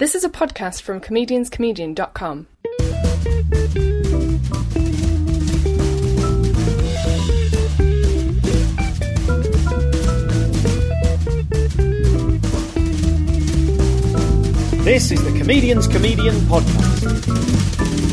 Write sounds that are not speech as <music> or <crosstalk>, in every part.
This is a podcast from comedianscomedian.com. This is the Comedian's Comedian Podcast.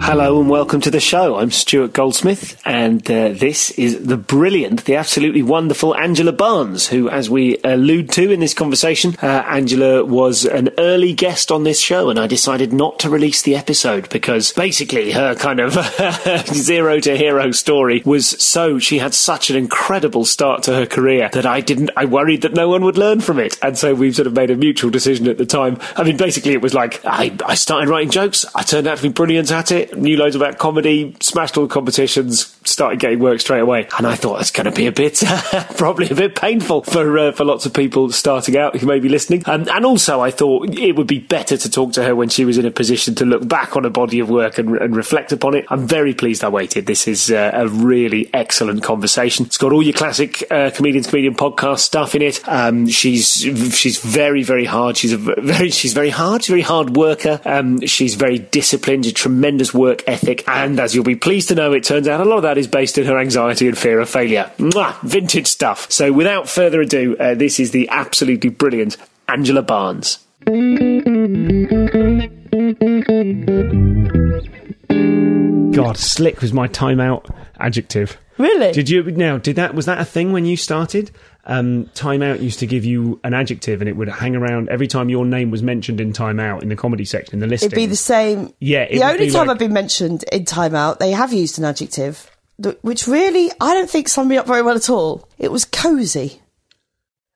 Hello and welcome to the show. I'm Stuart Goldsmith, and uh, this is the brilliant, the absolutely wonderful Angela Barnes, who, as we allude to in this conversation, uh, Angela was an early guest on this show, and I decided not to release the episode because basically her kind of <laughs> zero to hero story was so she had such an incredible start to her career that I didn't. I worried that no one would learn from it, and so we've sort of made a mutual decision at the time. I mean, basically, it was like I, I started writing jokes, I turned out to be brilliant at it knew loads about comedy, smashed all the competitions, started getting work straight away. And I thought it's going to be a bit, <laughs> probably a bit painful for uh, for lots of people starting out who may be listening. Um, and also, I thought it would be better to talk to her when she was in a position to look back on a body of work and, and reflect upon it. I'm very pleased I waited. This is uh, a really excellent conversation. It's got all your classic uh, comedians comedian podcast stuff in it. Um, she's she's very very hard. She's a <laughs> very she's very hard. She's a very hard worker. Um, she's very disciplined. A tremendous work ethic, and as you'll be pleased to know, it turns out a lot of that is based in her anxiety and fear of failure. Mwah! Vintage stuff. So, without further ado, uh, this is the absolutely brilliant Angela Barnes. God, slick was my Time Out adjective. Really? Did you now? Did that was that a thing when you started? Um, Time Out used to give you an adjective, and it would hang around every time your name was mentioned in Time Out in the comedy section in the listing. It'd be the same. Yeah, it The only time like- I've been mentioned in Time Out, they have used an adjective, which really, I don't think summed me up very well at all. It was cosy.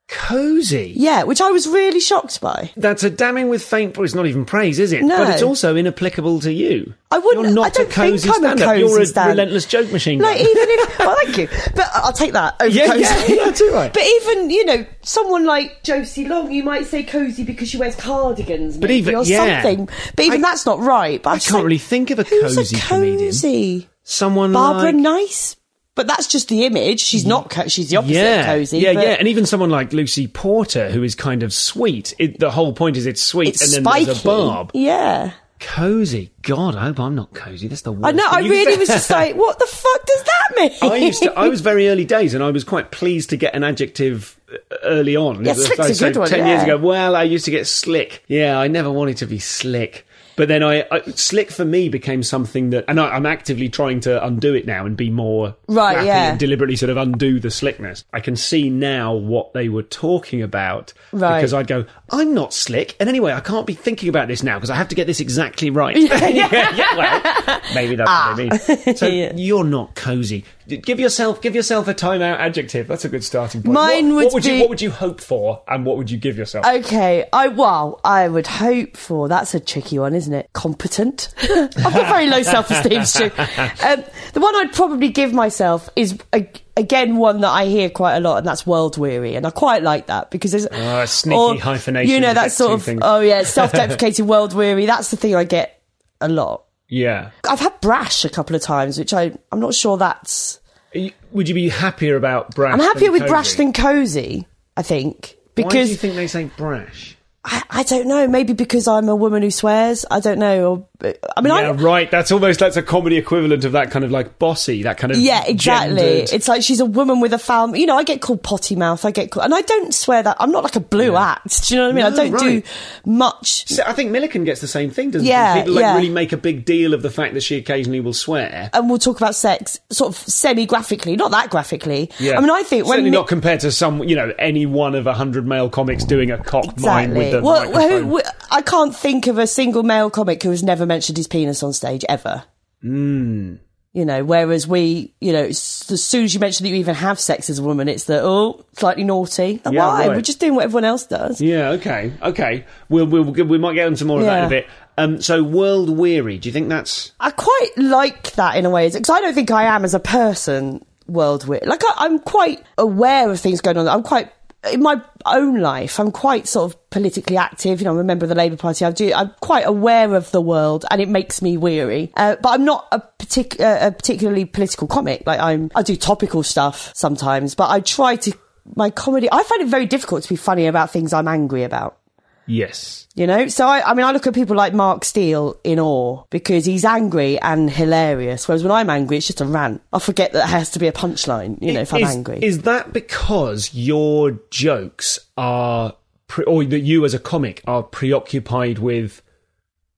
Cozy. Yeah, which I was really shocked by. That's a damning with faint praise. Not even praise, is it? No. But it's also inapplicable to you. I wouldn't. You're not I don't a cozy think I'm a cozy You're a stand- relentless joke machine. Like even if, <laughs> well, thank you, but I'll take that over Yeah, cozy. yeah, yeah, too right. <laughs> But even you know, someone like Josie Long, you might say cozy because she wears cardigans, But even- or yeah. something. But even I- that's not right. But I I'm can't like, really think of a who's cozy a comedian. cozy? Someone Barbara like Nice. But that's just the image. She's not. Co- she's the opposite yeah, of cozy. yeah, but yeah, and even someone like Lucy Porter, who is kind of sweet. It, the whole point is it's sweet, It's and then spiky. there's a barb. Yeah. Cozy. God, I hope I'm not cozy. That's the worst. I know. I really was just like, what the fuck does that <laughs> mean? I used to. I was very early days, and I was quite pleased to get an adjective uh, early on. Yeah, slick's a So good one, Ten years yeah. ago, well, I used to get slick. Yeah, I never wanted to be slick. But then I, I slick for me became something that, and I, I'm actively trying to undo it now and be more Right, yeah. and deliberately sort of undo the slickness. I can see now what they were talking about Right. because I'd go, I'm not slick, and anyway, I can't be thinking about this now because I have to get this exactly right. <laughs> <laughs> yeah, yeah, well, maybe that's what I mean. So <laughs> Yeah. you're not cozy. Give yourself give yourself a Time Out adjective. That's a good starting point. Mine what, would what would you be- what would you hope for, and what would you give yourself? Okay, I well, I would hope for that's a tricky one, isn't it? Competent. I've got very low self-esteem, Stu. Um, the one I'd probably give myself is a, again one that I hear quite a lot, and that's world weary, and I quite like that because there's Ah, sneaky hyphenation You know that sort of things. oh yeah, <laughs> self-deprecating world weary. That's the thing I get a lot. yeah. I've had brash a couple of times, which I I'm not sure that's. You- Would you be happier about brash? I'm happier with cozy? brash than cozy. I think Why because do you think they say brash? I, I don't know. Maybe because I'm a woman who swears. I don't know. Or I mean, Yeah, I, right. That's almost that's a comedy equivalent of that kind of like bossy, that kind of Yeah, exactly. gendered- It's like she's a woman with a family. You know, I get called potty mouth. I get called, and I don't swear that I'm not like a blue act. Do you know what I mean? No, I don't right. do much. So I think Millican gets the same thing, doesn't Yeah, she? People like yeah. really make a big deal of the fact that she occasionally will swear. And we'll talk about sex sort of semi graphically, not that graphically. Yeah. I mean, I think when certainly Mi- not compared to some, you know, any one of a hundred male comics doing a cock mine with the well, microphone. who, I can't think of a single male comic who has never mentioned his penis on stage ever. Hmm. You know, whereas we, you know, as soon as you mention that you even have sex as a woman, it's the oh, slightly naughty. Like, Yeah, Why? right. We're just doing what everyone else does. yeah, okay, okay. We'll, we'll we might get into more of that in a bit. Um, so world weary. Do you think that's I quite like that in a way, because I don't think I am as a person world weary. Like I, I'm quite aware of things going on. I'm quite in my own life. I'm quite sort of politically active. You know, I'm a member of the Labour Party. I do. I'm quite aware of the world, and it makes me weary. Uh, but I'm not a, partic- uh, a particularly political comic. Like I'm, I do topical stuff sometimes, but I try to. My comedy, I find it very difficult to be funny about things I'm angry about. Yes? You know, so I, I mean, I look at people like Mark Steel in awe because he's angry and hilarious. Whereas when I'm angry, it's just a rant. I forget that it has to be a punchline. You know, if I'm angry. Is that because your jokes are, pre- or that you as a comic are preoccupied with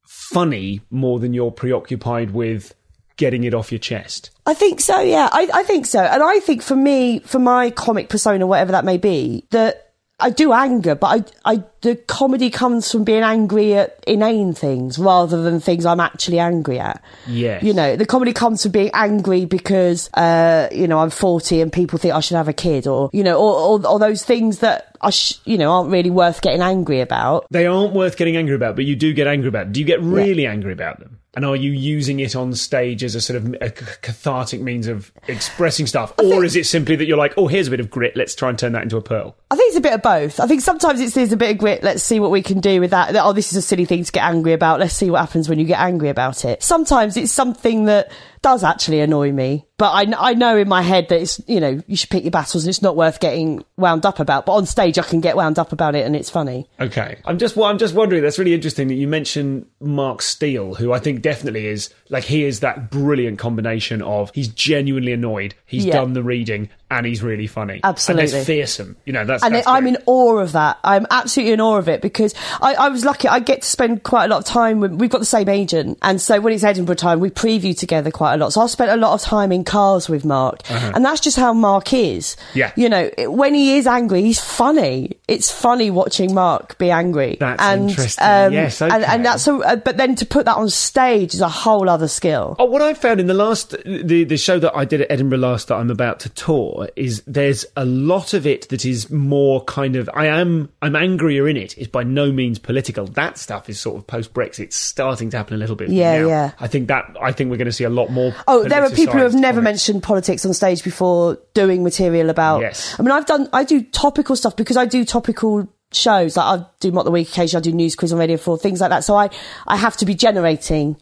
funny more than you're preoccupied with getting it off your chest? I think so. Yeah, I, I think so. And I think for me, for my comic persona, whatever that may be, that I do anger, but I, I, the comedy comes from being angry at inane things rather than things I'm actually angry at. Yes. You know, the comedy comes from being angry because, uh, you know, I'm 40 and people think I should have a kid or, you know, or, or, or those things that I, sh- you know, aren't really worth getting angry about. They aren't worth getting angry about, but you do get angry about. Do you get really angry about them? And are you using it on stage as a sort of a cathartic means of expressing stuff, or is it simply that you're like, oh, here's a bit of grit, let's try and turn that into a pearl? I think it's a bit of both. I think sometimes it's there's a bit of grit. Let's see what we can do with that. Oh, this is a silly thing to get angry about. Let's see what happens when you get angry about it. Sometimes it's something that does actually annoy me, but I, I know in my head that it's you know you should pick your battles and it's not worth getting wound up about. But on stage, I can get wound up about it and it's funny. Okay, I'm just well, I'm just wondering. That's really interesting that you mentioned Mark Steel, who I think definitely is like he is that brilliant combination of he's genuinely annoyed, he's Yeah. done the reading, and he's really funny. Absolutely. and there's fearsome. You know, that's and that's I'm in awe of that. I'm absolutely in awe of it because I, I was lucky. I get to spend quite a lot of time with. We've got the same agent, and so when it's Edinburgh time, we preview together quite a lot. So I spent a lot of time in cars with Mark, and that's just how Mark is. Uh-huh. Yeah. you know, when he is angry, he's funny. It's funny watching Mark be angry. That's and, interesting. Um, Yes, and, okay. and that's a, uh, but then to put that on stage is a whole other skill. Oh, what I found in the last the the show that I did at Edinburgh last that I'm about to tour is there's a lot of it that is more kind of I am I'm angrier in it. It's by no means political. That stuff is sort of post Brexit starting to happen a little bit. Yeah, now. yeah. I think that I think we're going to see a lot more. Oh, there are people who have never mentioned politics on stage before doing material about. Yes. I mean, I've done, I do topical stuff because I do topical shows. Like I do Mock the Week occasionally, I do news quiz on Radio 4, things like that. So I, I have to be generating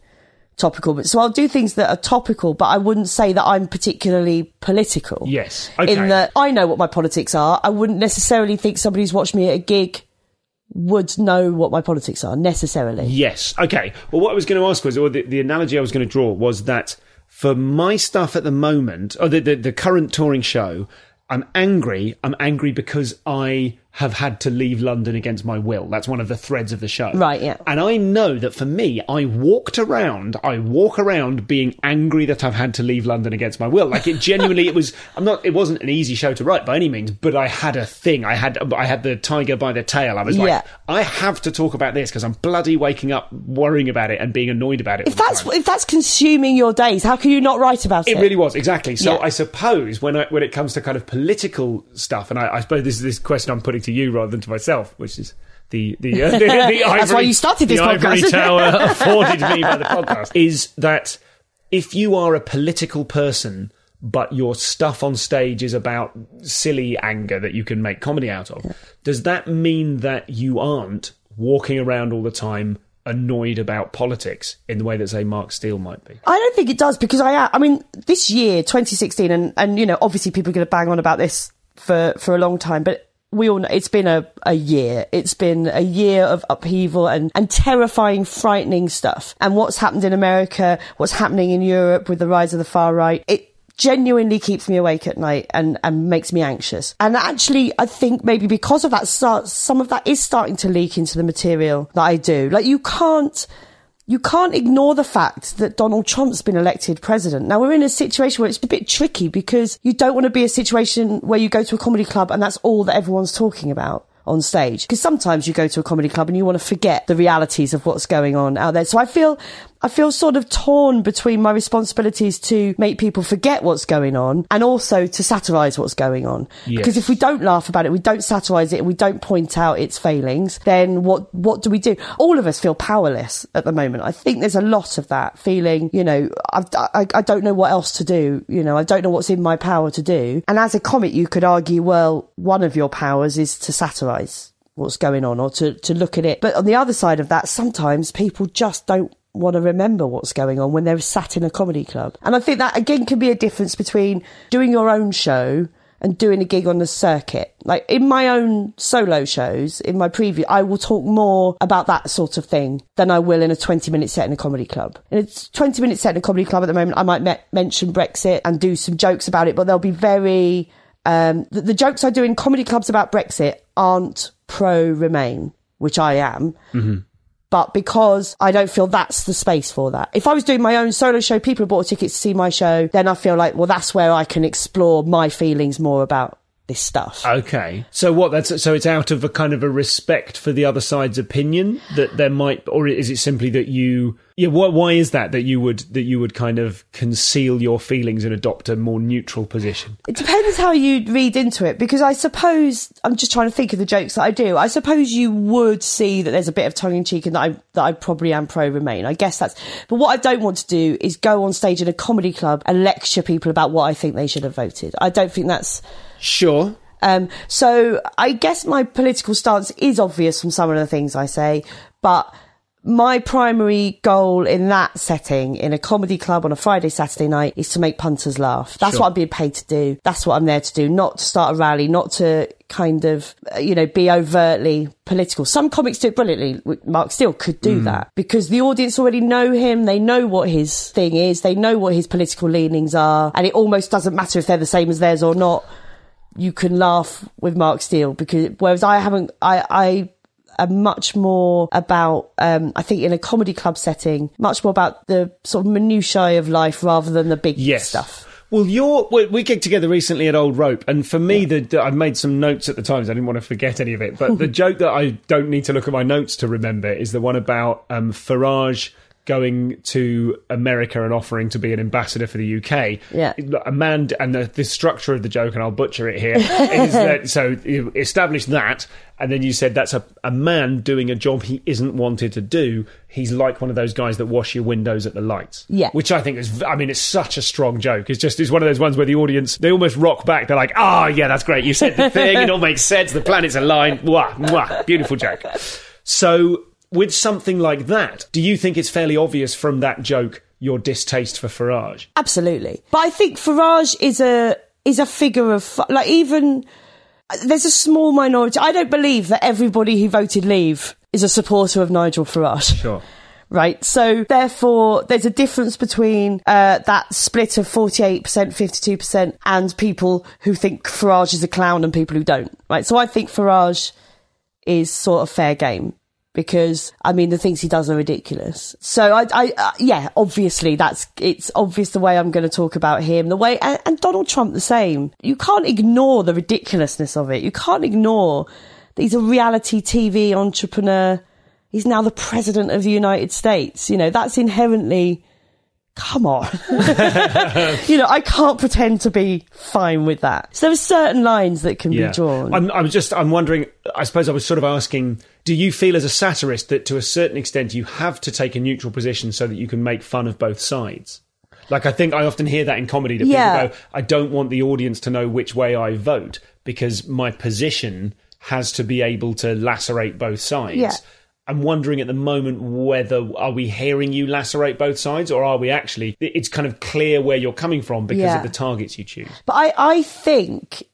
topical. But so I'll do things that are topical, but I wouldn't say that I'm particularly political. Yes. Okay. In that I know what my politics are. I wouldn't necessarily think somebody who's watched me at a gig would know what my politics are necessarily. Yes. Okay. Well, what I was going to ask was, or the, the analogy I was going to draw was that for my stuff at the moment, or the, the, the current touring show, I'm angry. I'm angry because I have had to leave London against my will. That's one of the threads of the show. Right, yeah. And I know that for me, I walked around, I walk around being angry that I've had to leave London against my will. Like it genuinely, it was, I'm not, it wasn't an easy show to write by any means, but I had a thing. I had, I had the tiger by the tail. I was like, Yeah. I have to talk about this because I'm bloody waking up worrying about it and being annoyed about it. If that's if that's consuming your days, how can you not write about it? It really was exactly. So Yeah. I suppose when I, when it comes to kind of political stuff, and I, I suppose this is this question I'm putting to you rather than to myself, which is the the, <laughs> uh, the, the ivory, That's why you started this the ivory <laughs> tower afforded me by the podcast is that if you are a political person. But your stuff on stage is about silly anger that you can make comedy out of. Does that mean that you aren't walking around all the time annoyed about politics in the way that, say, Mark Steel might be? I don't think it does because I. I mean, this year, 2016, and, and you know, obviously people are going to bang on about this for, for a long time, but we all know it's been a, a year. It's been a year of upheaval and, and terrifying, frightening stuff. And what's happened in America, what's happening in Europe with the rise of the far right, it genuinely keeps me awake at night and, and makes me anxious. And actually, I think maybe because of that, some of that is starting to leak into the material that I do. Like you can't, you can't ignore the fact that Donald Trump's been elected president. Now we're in a situation where it's a bit tricky because you don't want to be a situation where you go to a comedy club and that's all that everyone's talking about on stage. Because sometimes you go to a comedy club and you want to forget the realities of what's going on out there. So I feel, I feel sort of torn between my responsibilities to make people forget what's going on and also to satirize what's going on. Yes. Because if we don't laugh about it, we don't satirize it, we don't point out its failings, then what, what do we do? All of us feel powerless at the moment. I think there's a lot of that feeling, you know, I, I, I don't know what else to do. You know, I don't know what's in my power to do. And as a comic, you could argue, well, one of your powers is to satirize what's going on or to, to look at it. But on the other side of that, sometimes people just don't want to remember what's going on when they're sat in a comedy club. And I think that again can be a difference between doing your own show and doing a gig on the circuit. Like in my own solo shows, in my preview, I will talk more about that sort of thing than I will in a 20 minute set in a comedy club. In a 20 minute set in a comedy club at the moment, I might me- mention Brexit and do some jokes about it, but they'll be very, um, the, the jokes I do in comedy clubs about Brexit aren't pro Remain, which I am. Mm-hmm. But because I don't feel that's the space for that. If I was doing my own solo show, people bought tickets to see my show, then I feel like, well, that's where I can explore my feelings more about this stuff. Okay. So what that's so it's out of a kind of a respect for the other side's opinion that there might or is it simply that you yeah why, why is that that you would that you would kind of conceal your feelings and adopt a more neutral position? It depends how you read into it because I suppose I'm just trying to think of the jokes that I do. I suppose you would see that there's a bit of tongue in cheek and that I that I probably am pro remain. I guess that's but what I don't want to do is go on stage in a comedy club and lecture people about what I think they should have voted. I don't think that's Sure. Um, so I guess my political stance is obvious from some of the things I say, but my primary goal in that setting, in a comedy club on a Friday, Saturday night, is to make punters laugh. That's Sure. what I'm being paid to do. That's what I'm there to do, not to start a rally, not to kind of, uh, you know, be overtly political. Some comics do it brilliantly. Mark Steel could do that because the audience already know him. They know what his thing is. They know what his political leanings are. And it almost doesn't matter if they're the same as theirs or not you can laugh with Mark Steel because whereas I haven't, I, I am much more about, um, I think in a comedy club setting, much more about the sort of minutiae of life rather than the big Yes. stuff. Well, you're we, gigged together recently at Old Rope, and for me, the, the I made some notes at the times. So I didn't want to forget any of it. But the <laughs> joke that I don't need to look at my notes to remember is the one about um, Farage going to America and offering to be an ambassador for the UK. Yeah. a man, and the, the structure of the joke, and I'll butcher it here, is <laughs> that so you establish that, and then you said that's a, a man doing a job he isn't wanted to do. He's like one of those guys that wash your windows at the lights. Yeah. Which I think is, I mean, it's such a strong joke. It's just, it's one of those ones where the audience, they almost rock back. They're like, oh, yeah, that's great. You said the thing. It all makes sense. The planets align. Mwah, mwah. Beautiful joke. So, with something like that, do you think it's fairly obvious from that joke your distaste for Farage? Absolutely. But I think Farage is a, is a figure of, like even, there's a small minority. I don't believe that everybody who voted leave is a supporter of Nigel Farage. Sure. right? So therefore, there's a difference between uh, that split of 48%, 52%, and people who think Farage is a clown and people who don't, right? So I think Farage is sort of fair game. Because I mean, the things he does are ridiculous. So I, I, uh, yeah, obviously that's it's obvious the way I'm going to talk about him, the way and, and Donald Trump the same. You can't ignore the ridiculousness of it. You can't ignore that he's a reality TV entrepreneur. He's now the president of the United States. You know, that's inherently, come on. <laughs> you know, I can't pretend to be fine with that. So there are certain lines that can be drawn. I'm, I'm just, I'm wondering, I suppose I was sort of asking, do you feel as a satirist that to a certain extent you have to take a neutral position so that you can make fun of both sides? Like, I think I often hear that in comedy that Yeah. people go, I don't want the audience to know which way I vote because my position has to be able to lacerate both sides. Yeah. I'm wondering at the moment whether are we hearing you lacerate both sides or are we actually it's kind of clear where you're coming from because Yeah. of the targets you choose. But I, I think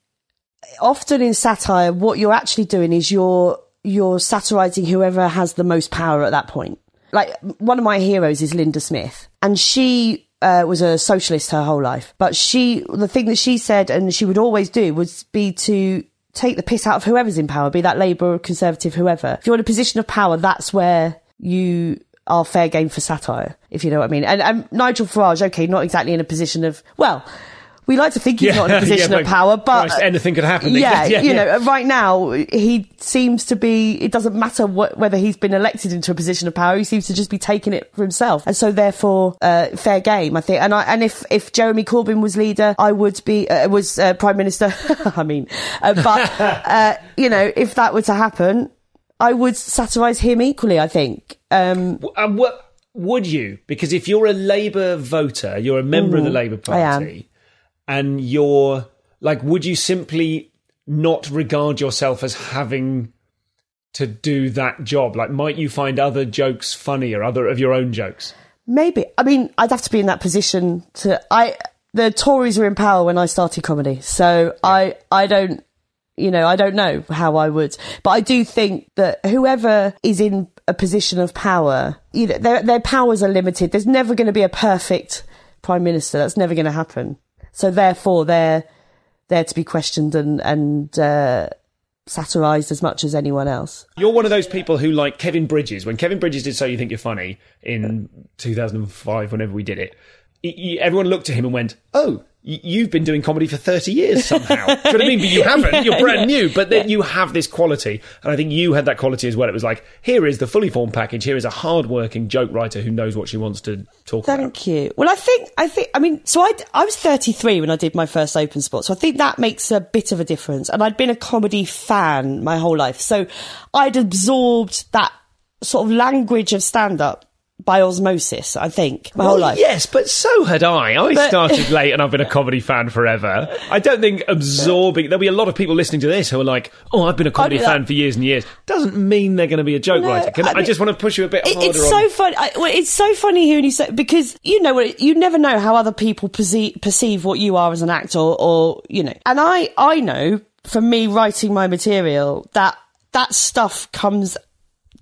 often in satire, what you're actually doing is you're you're satirizing whoever has the most power at that point. Like one of my heroes is Linda Smith, and she uh, was a socialist her whole life. But she, the thing that she said, and she would always do, was be to take the piss out of whoever's in power, be that Labour, Conservative, whoever. If you're in a position of power, that's where you are fair game for satire, if you know what I mean. And, and Nigel Farage, okay, not exactly in a position of well we like to think he's not in a <laughs> position yeah, of power, but Christ, anything could happen. Yeah, <laughs> yeah, you yeah. know, right now he seems to be. It doesn't matter what, whether he's been elected into a position of power. He seems to just be taking it for himself, and so therefore, uh, fair game, I think. And I, and if if Jeremy Corbyn was leader, I would be uh, was uh, prime minister. <laughs> I mean, uh, but uh, you know, if that were to happen, I would satirise him equally. I think. Um, And what would you? Because if you're a Labour voter, you're a member of the Labour I am. Party, and you're like, would you simply not regard yourself as having to do that job? Like, might you find other jokes funnier, other of your own jokes? Maybe. I mean, I'd have to be in that position to. I the Tories were in power when I started comedy, so I I don't. You know, I don't know how I would, but I do think that whoever is in a position of power, you know, their their powers are limited. There's never going to be a perfect prime minister. That's never going to happen. So therefore, they're there to be questioned and and uh, satirized as much as anyone else. You're one of those people who, like Kevin Bridges, when Kevin Bridges did So You Think You're Funny in 2005, whenever we did it, everyone looked at him and went, Oh, you've been doing comedy for 30 years somehow. Do you know what I mean? But you <laughs> haven't. You're brand new. But then you have this quality. And I think you had that quality as well. It was like, here is the fully formed package. Here is a hard-working joke writer who knows what she wants to talk about. Thank you. Well, I think I think I mean, so I I was 33 when I did my first open spot, so I think that makes a bit of a difference. And I'd been a comedy fan my whole life, so I'd absorbed that sort of language of stand up by osmosis. I think my whole life. Yes, but so had I. I But- started late and I've been a comedy fan forever. I don't think absorbing. There'll be a lot of people listening to this who are like, "Oh, I've been a comedy fan for years and years." Doesn't mean they're going to be a joke No, writer. Can, I I, just want to push you a bit It- harder. it's on, so funny. I, well, it's so funny hearing you say because you know what you never know how other people perceive, perceive what you are as an actor, or, or you know. And I I know from me writing my material that that stuff comes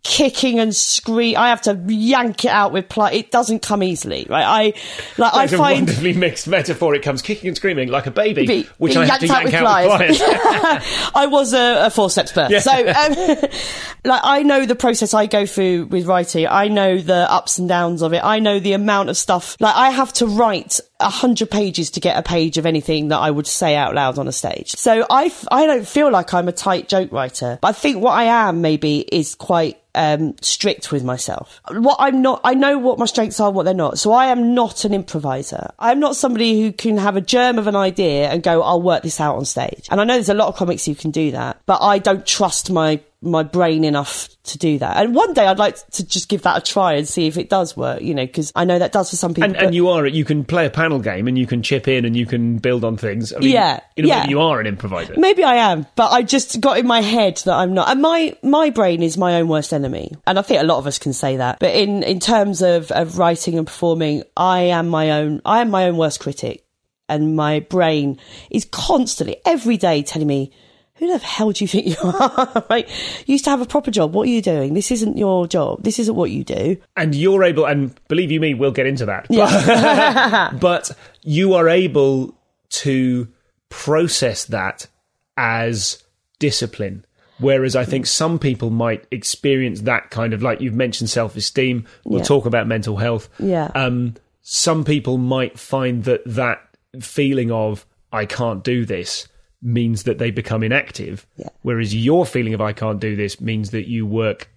kicking and scream. I have to yank it out with pl- It doesn't come easily, right? I like I It's a wonderfully mixed metaphor. It comes kicking and screaming like a baby, Be- which I have to yank out with pliers. <laughs> <laughs> I was a, a forceps birth. So, um, <laughs> like, I know the process I go through with writing. I know the ups and downs of it. I know the amount of stuff. Like, I have to write a hundred pages to get a page of anything that I would say out loud on a stage. So I, f- I don't feel like I'm a tight joke writer, but I think what I am maybe is quite um, strict with myself. What I'm not, I know what my strengths are, what they're not. So I am not an improviser. I'm not somebody who can have a germ of an idea and go, I'll work this out on stage. And I know there's a lot of comics who can do that, but I don't trust my my brain enough to do that. And one day I'd like to just give that a try and see if it does work, you know, because I know that does for some people. And, and you are you can play a panel game and you can chip in and you can build on things. I mean, Yeah, in a yeah. way you are an improviser. Maybe I am, but I just got in my head that I'm not. And my my brain is my own worst enemy, and I think a lot of us can say that. But in in terms of of writing and performing, I am my own. I am my own worst critic, and my brain is constantly every day telling me. Who the hell do you think <laughs> you are? right? You used to have a proper job. What are you doing? This isn't your job. This isn't what you do. and you're able and believe you me we'll get into that Yeah. <laughs> but you are able to process that as discipline whereas i think some people might experience that kind of like you've mentioned self-esteem we'll Yeah. talk about mental health Yeah. um some people might find that that feeling of i can't do this means that they become inactive Yeah. whereas your feeling of i can't do this means that you work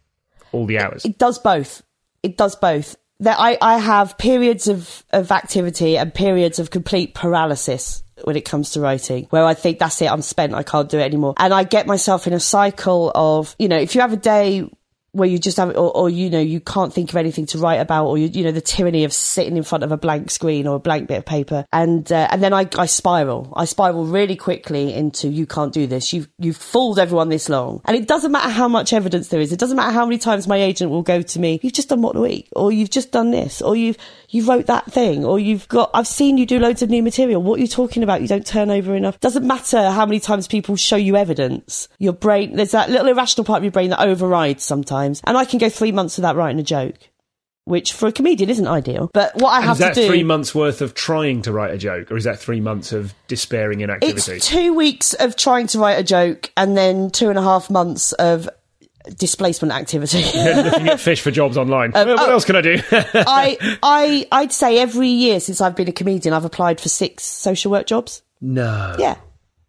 all the hours it does both. It does both. That I, I have periods of, of activity and periods of complete paralysis when it comes to writing, where I think that's it, I'm spent, I can't do it anymore. And I get myself in a cycle of, you know, if you have a day where you just have, or, or you know, you can't think of anything to write about, or you, you know, the tyranny of sitting in front of a blank screen or a blank bit of paper, and uh, and then I, I spiral, I spiral really quickly into you can't do this. You've you've fooled everyone this long, and it doesn't matter how much evidence there is. It doesn't matter how many times my agent will go to me. You've just done what the week, or you've just done this, or you've you wrote that thing, or you've got. I've seen you do loads of new material. What are you talking about? You don't turn over enough. Doesn't matter how many times people show you evidence. Your brain, there's that little irrational part of your brain that overrides sometimes, and I can go three months without writing a joke. Which for a comedian isn't ideal, but what I have is that to do three months worth of trying to write a joke, or is that three months of despairing inactivity? It's two weeks of trying to write a joke and then two and a half months of displacement activity. <laughs> Looking at fish for jobs online. Um, what oh. else can I do? <laughs> I, <laughs> I, I'd say every year since I've been a comedian, I've applied for six social work jobs. no. Yeah,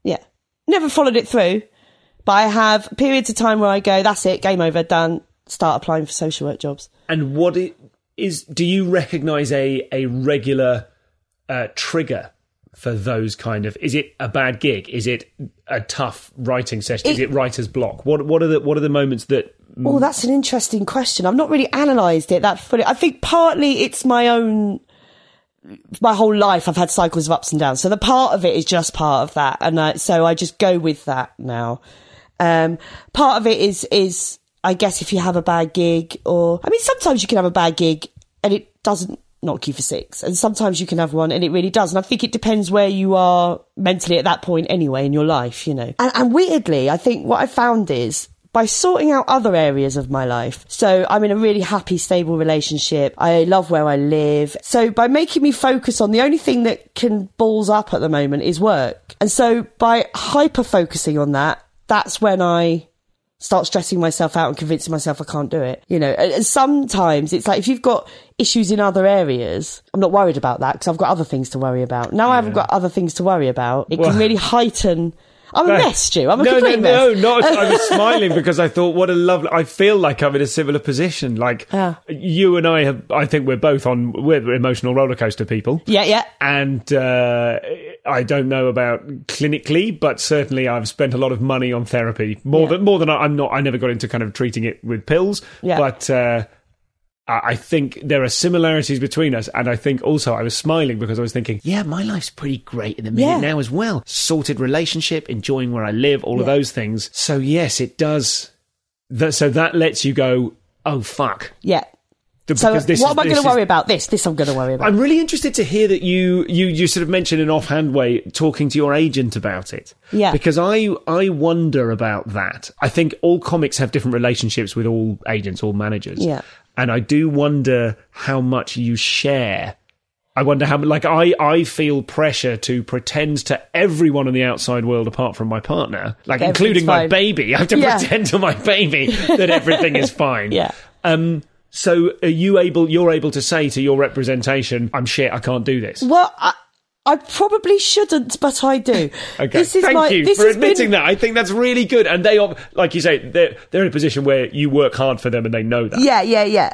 yeah. Never followed it through, but I have periods of time where I go, that's it, game over, done. Start applying for social work jobs. And what it is? Do you recognise a a regular uh, trigger for those kind of? Is it a bad gig? Is it a tough writing session? is It- it writer's block? What what are the what are the moments that? Oh, that's an interesting question. I've not really analysed it that fully. I think partly it's my own. My whole life, I've had cycles of ups and downs. So the part of it is just part of that, and I, so I just go with that now. Um, part of it is is I guess if you have a bad gig, or I mean, sometimes you can have a bad gig and it doesn't knock you for six, and sometimes you can have one and it really does. And I think it depends where you are mentally at that point anyway in your life, you know. And, and weirdly, I think what I found is by sorting out other areas of my life. So I'm in a really happy, stable relationship. I love where I live. So by making me focus on the only thing that can balls up at the moment is work. And so by hyper focusing on that, that's when I start stressing myself out and convincing myself I can't do it. You know, and sometimes it's like if you've got issues in other areas, I'm not worried about that because I've got other things to worry about. Now I haven't got other things to worry about. It Well- can really heighten. I'm a mess, Stu. I'm a no, complete no, mess. no, not. I was <laughs> smiling because I thought, what a lovely. I feel like I'm in a similar position. Like you and I have. I think we're both on. We're emotional roller coaster people. Yeah, yeah. and uh, I don't know about clinically, but certainly I've spent a lot of money on therapy more Yeah. than more than I, I'm not. I never got into kind of treating it with pills, Yeah. but. Uh, I think there are similarities between us, and I think also I was smiling because I was thinking, yeah, my life's pretty great in the minute Yeah. now as well. Sorted relationship, enjoying where I live, all of those things. So yes, it does. That, so that lets you go, oh fuck. Yeah. The- So because this what is- am I going to worry about? This. This I'm going to worry about. I'm really interested to hear that you you you sort of mentioned in offhand way talking to your agent about it. Yeah. Because I I wonder about that. I think all comics have different relationships with all agents, all managers. Yeah. And I do wonder how much you share. I wonder how like I I feel pressure to pretend to everyone in the outside world apart from my partner, like including everything's my baby. <laughs> I have to Yeah. pretend to my baby <laughs> that everything is fine. Yeah. Um. So are you able? You're able to say to your representation, "I'm shit. I can't do this." Well, I, I probably shouldn't, but I do. <laughs> Okay. This is Thank my, you this for admitting been, that. I think that's really good. And they, are, like you say, they're they're in a position where you work hard for them, and they know that. Yeah, yeah, yeah.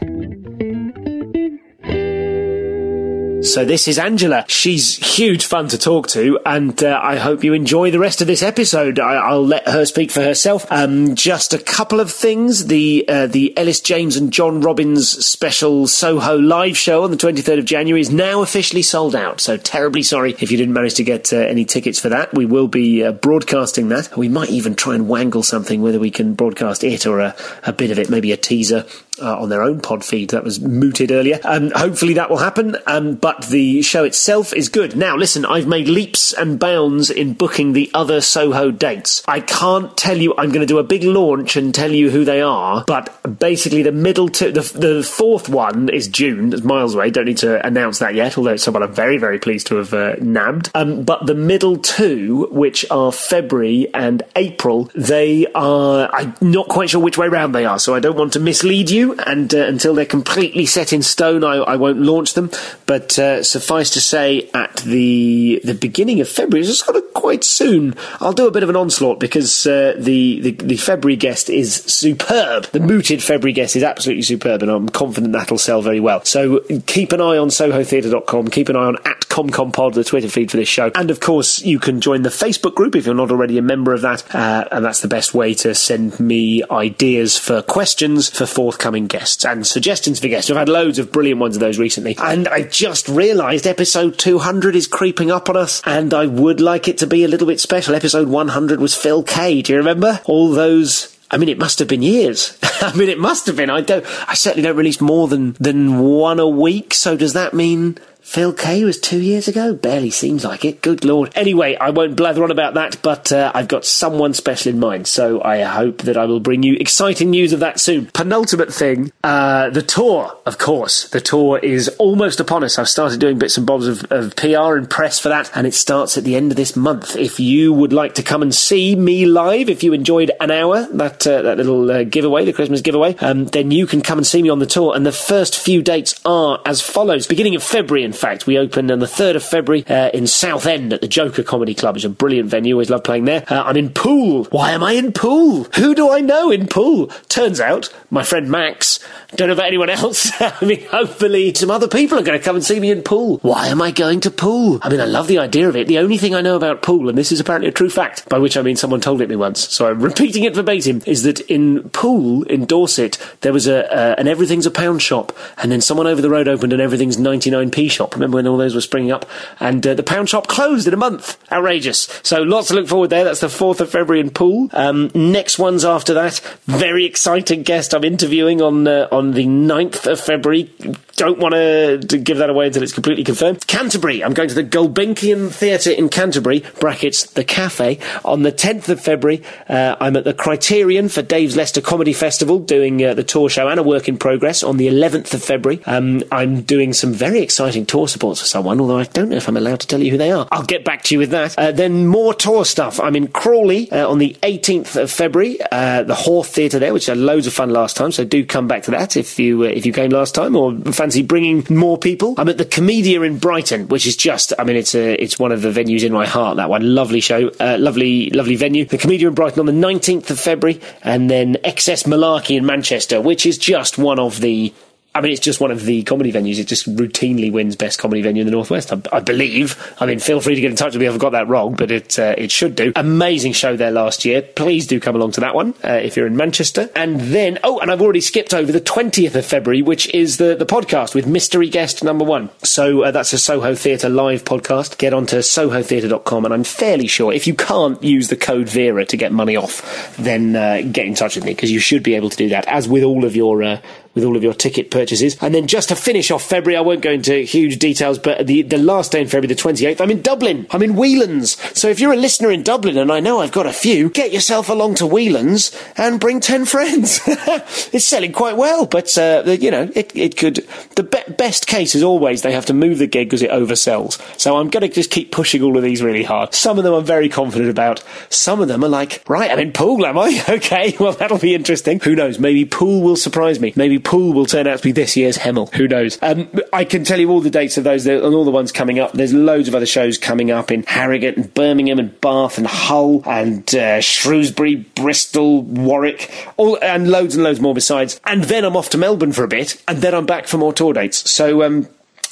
So this is Angela. She's huge fun to talk to, and uh, I hope you enjoy the rest of this episode. I, I'll let her speak for herself. Um, just a couple of things: the uh, the Elis James and John Robbins special Soho live show on the 23rd of January is now officially sold out. So terribly sorry if you didn't manage to get uh, any tickets for that. We will be uh, broadcasting that. We might even try and wangle something whether we can broadcast it or a, a bit of it, maybe a teaser uh, on their own pod feed that was mooted earlier. Um, hopefully that will happen. Um, but the show itself is good. Now, listen, I've made leaps and bounds in booking the other Soho dates. I can't tell you. I'm going to do a big launch and tell you who they are. But basically, the middle two, the, the fourth one is June. It's miles away. Don't need to announce that yet. Although it's someone I'm very, very pleased to have uh, nabbed. Um, but the middle two, which are February and April, they are. I'm not quite sure which way round they are. So I don't want to mislead you. And uh, until they're completely set in stone, I, I won't launch them. But uh, suffice to say, at the the beginning of February, it's sort of quite soon. I'll do a bit of an onslaught because uh, the, the the February guest is superb. The mooted February guest is absolutely superb, and I'm confident that'll sell very well. So keep an eye on SohoTheatre.com. Keep an eye on at ComComPod, the Twitter feed for this show. And of course, you can join the Facebook group if you're not already a member of that. Uh, and that's the best way to send me ideas for questions for forthcoming guests and suggestions for guests. We've had loads of brilliant ones of those recently. And I just realised episode 200 is creeping up on us, and I would like it to be a little bit special. Episode 100 was Phil Kay. Do you remember? All those I mean, it must have been years. <laughs> I mean, it must have been. I don't. I certainly don't release more than than one a week. So does that mean Phil Kay was two years ago? Barely seems like it. Good lord. Anyway, I won't blather on about that, but uh, I've got someone special in mind, so I hope that I will bring you exciting news of that soon. Penultimate thing, uh, the tour, of course. The tour is almost upon us. I've started doing bits and bobs of, of PR and press for that, and it starts at the end of this month. If you would like to come and see me live, if you enjoyed an hour, that uh, that little uh, giveaway, the Christmas giveaway, um, then you can come and see me on the tour. And the first few dates are as follows: beginning of February, in fact, we opened on the 3rd of February uh, in Southend at the Joker Comedy Club. It's a brilliant venue. Always love playing there. Uh, I'm in Poole. Why am I in Poole? Who do I know in Poole? Turns out, my friend Max. Don't know about anyone else. <laughs> I mean, hopefully some other people are going to come and see me in Poole. Why am I going to Poole? I mean, I love the idea of it. The only thing I know about Poole, and this is apparently a true fact, by which I mean someone told it me once, so I'm repeating it verbatim, is that in Poole, in Dorset, there was a, uh, an everything's a pound shop, and then someone over the road opened an everything's 99p shop. Remember when all those were springing up? And uh, the pound shop closed in a month. Outrageous. So lots to look forward there. That's the 4th of February in Poole. Um, next ones after that, very exciting guest I'm interviewing on, uh, on the 9th of February. Don't want to give that away until it's completely confirmed. Canterbury. I'm going to the Gulbenkian Theatre in Canterbury, brackets, the cafe, on the 10th of February. Uh, I'm at the Criterion for Dave's Leicester Comedy Festival, doing uh, the tour show and a work in progress on the 11th of February. Um, I'm doing some very exciting tour supports for someone, although I don't know if I'm allowed to tell you who they are. I'll get back to you with that. Uh, then more tour stuff. I'm in Crawley uh, on the 18th of February, uh, the Hawth Theatre there, which had loads of fun last time, so do come back to that if you, uh, if you came last time or fancy bringing more people. I'm at the Comedia in Brighton, which is just, I mean, it's a, it's one of the venues in my heart. That one, lovely show, uh, lovely, lovely venue. The Comedia in Brighton on the 19th of February, and then XS Malarkey in Manchester, which is just one of the I mean, it's just one of the comedy venues. It just routinely wins best comedy venue in the northwest. I, I believe. I mean, feel free to get in touch with me if I've got that wrong, but it uh, it should do. Amazing show there last year. Please do come along to that one uh, if you're in Manchester. And then, oh, and I've already skipped over the 20th of February, which is the the podcast with mystery guest number one. So uh, that's a Soho Theatre live podcast. Get onto sohotheatre.com, and I'm fairly sure if you can't use the code Vera to get money off, then uh, get in touch with me because you should be able to do that. As with all of your uh, with all of your ticket purchases. And then just to finish off February, I won't go into huge details, but the, the last day in February, the 28th, I'm in Dublin. I'm in Whelan's. So if you're a listener in Dublin, and I know I've got a few, get yourself along to Whelan's and bring 10 friends. <laughs> it's selling quite well, but, uh, you know, it, it could, the be- best case is always they have to move the gig because it oversells. So I'm going to just keep pushing all of these really hard. Some of them I'm very confident about. Some of them are like, right, I'm in Poole, am I? <laughs> okay, well, that'll be interesting. Who knows? Maybe Poole will surprise me. Maybe Poole will turn out to be this year's Hemel. Who knows? Um, I can tell you all the dates of those and all the ones coming up. There's loads of other shows coming up in Harrogate and Birmingham and Bath and Hull and uh, Shrewsbury, Bristol, Warwick, all, and loads and loads more besides. And then I'm off to Melbourne for a bit, and then I'm back for more tour dates. So, um,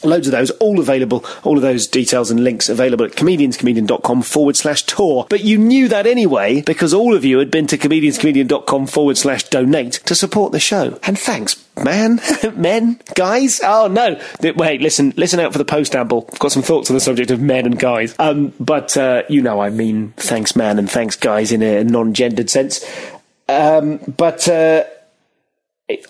Loads of those, all available, all of those details and links available at comedianscomedian.com forward slash tour. But you knew that anyway, because all of you had been to comedianscomedian.com forward slash donate to support the show. And thanks, man, <laughs> men, guys. Oh no, wait, listen, listen out for the post amble. I've got some thoughts on the subject of men and guys. Um, but, uh, you know, I mean, thanks, man, and thanks, guys, in a non-gendered sense. Um, but, uh,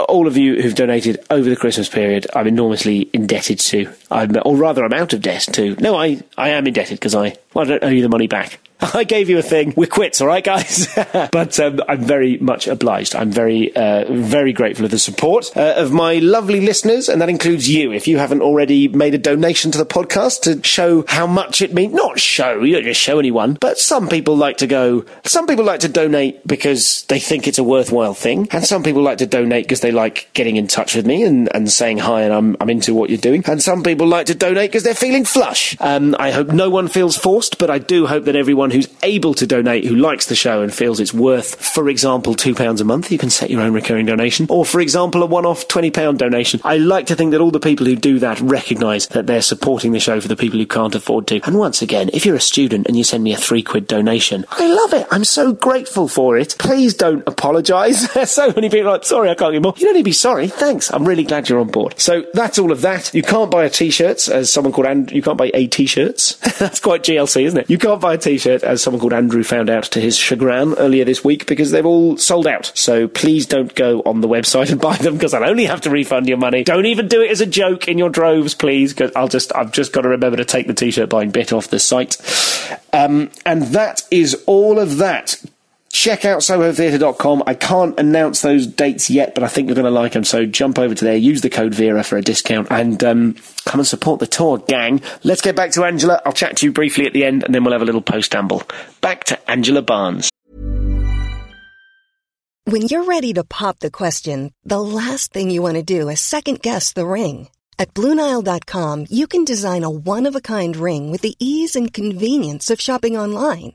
all of you who've donated over the Christmas period, I'm enormously indebted to. I'm, or rather, I'm out of debt to. No, I, I am indebted because I, well, I don't owe you the money back. <laughs> I gave you a thing. We're quits, all right, guys? <laughs> but um, I'm very much obliged. I'm very, uh, very grateful for the support uh, of my lovely listeners, and that includes you. If you haven't already made a donation to the podcast to show how much it means, not show, you don't just show anyone, but some people like to go, some people like to donate because they think it's a worthwhile thing, and some people like to donate because they like getting in touch with me and, and saying hi and I'm, I'm into what you're doing, and some people like to donate because they're feeling flush. Um, I hope no one feels forced, but I do hope that everyone who's able to donate, who likes the show and feels it's worth, for example, £2 a month, you can set your own recurring donation. Or, for example, a one off £20 donation. I like to think that all the people who do that recognise that they're supporting the show for the people who can't afford to. And once again, if you're a student and you send me a three quid donation, I love it. I'm so grateful for it. Please don't apologise. <laughs> There's so many people like, sorry, I can't get more. You don't need to be sorry. Thanks. I'm really glad you're on board. So that's all of that. You can't buy a t-shirt, as someone called And. You can't buy a t-shirts. <laughs> that's quite GLC, isn't it? You can't buy a t-shirt, as someone called Andrew found out to his chagrin earlier this week, because they've all sold out. So please don't go on the website <laughs> and buy them, because I'll only have to refund your money. Don't even do it as a joke in your droves, please, because I'll just, I've just got to remember to take the t-shirt buying bit off the site. Um, and that is all of that check out sohotheatre.com. I can't announce those dates yet, but I think you're going to like them. So jump over to there, use the code Vera for a discount, and um, come and support the tour, gang. Let's get back to Angela. I'll chat to you briefly at the end, and then we'll have a little post amble. Back to Angela Barnes. When you're ready to pop the question, the last thing you want to do is second guess the ring. At Bluenile.com, you can design a one of a kind ring with the ease and convenience of shopping online.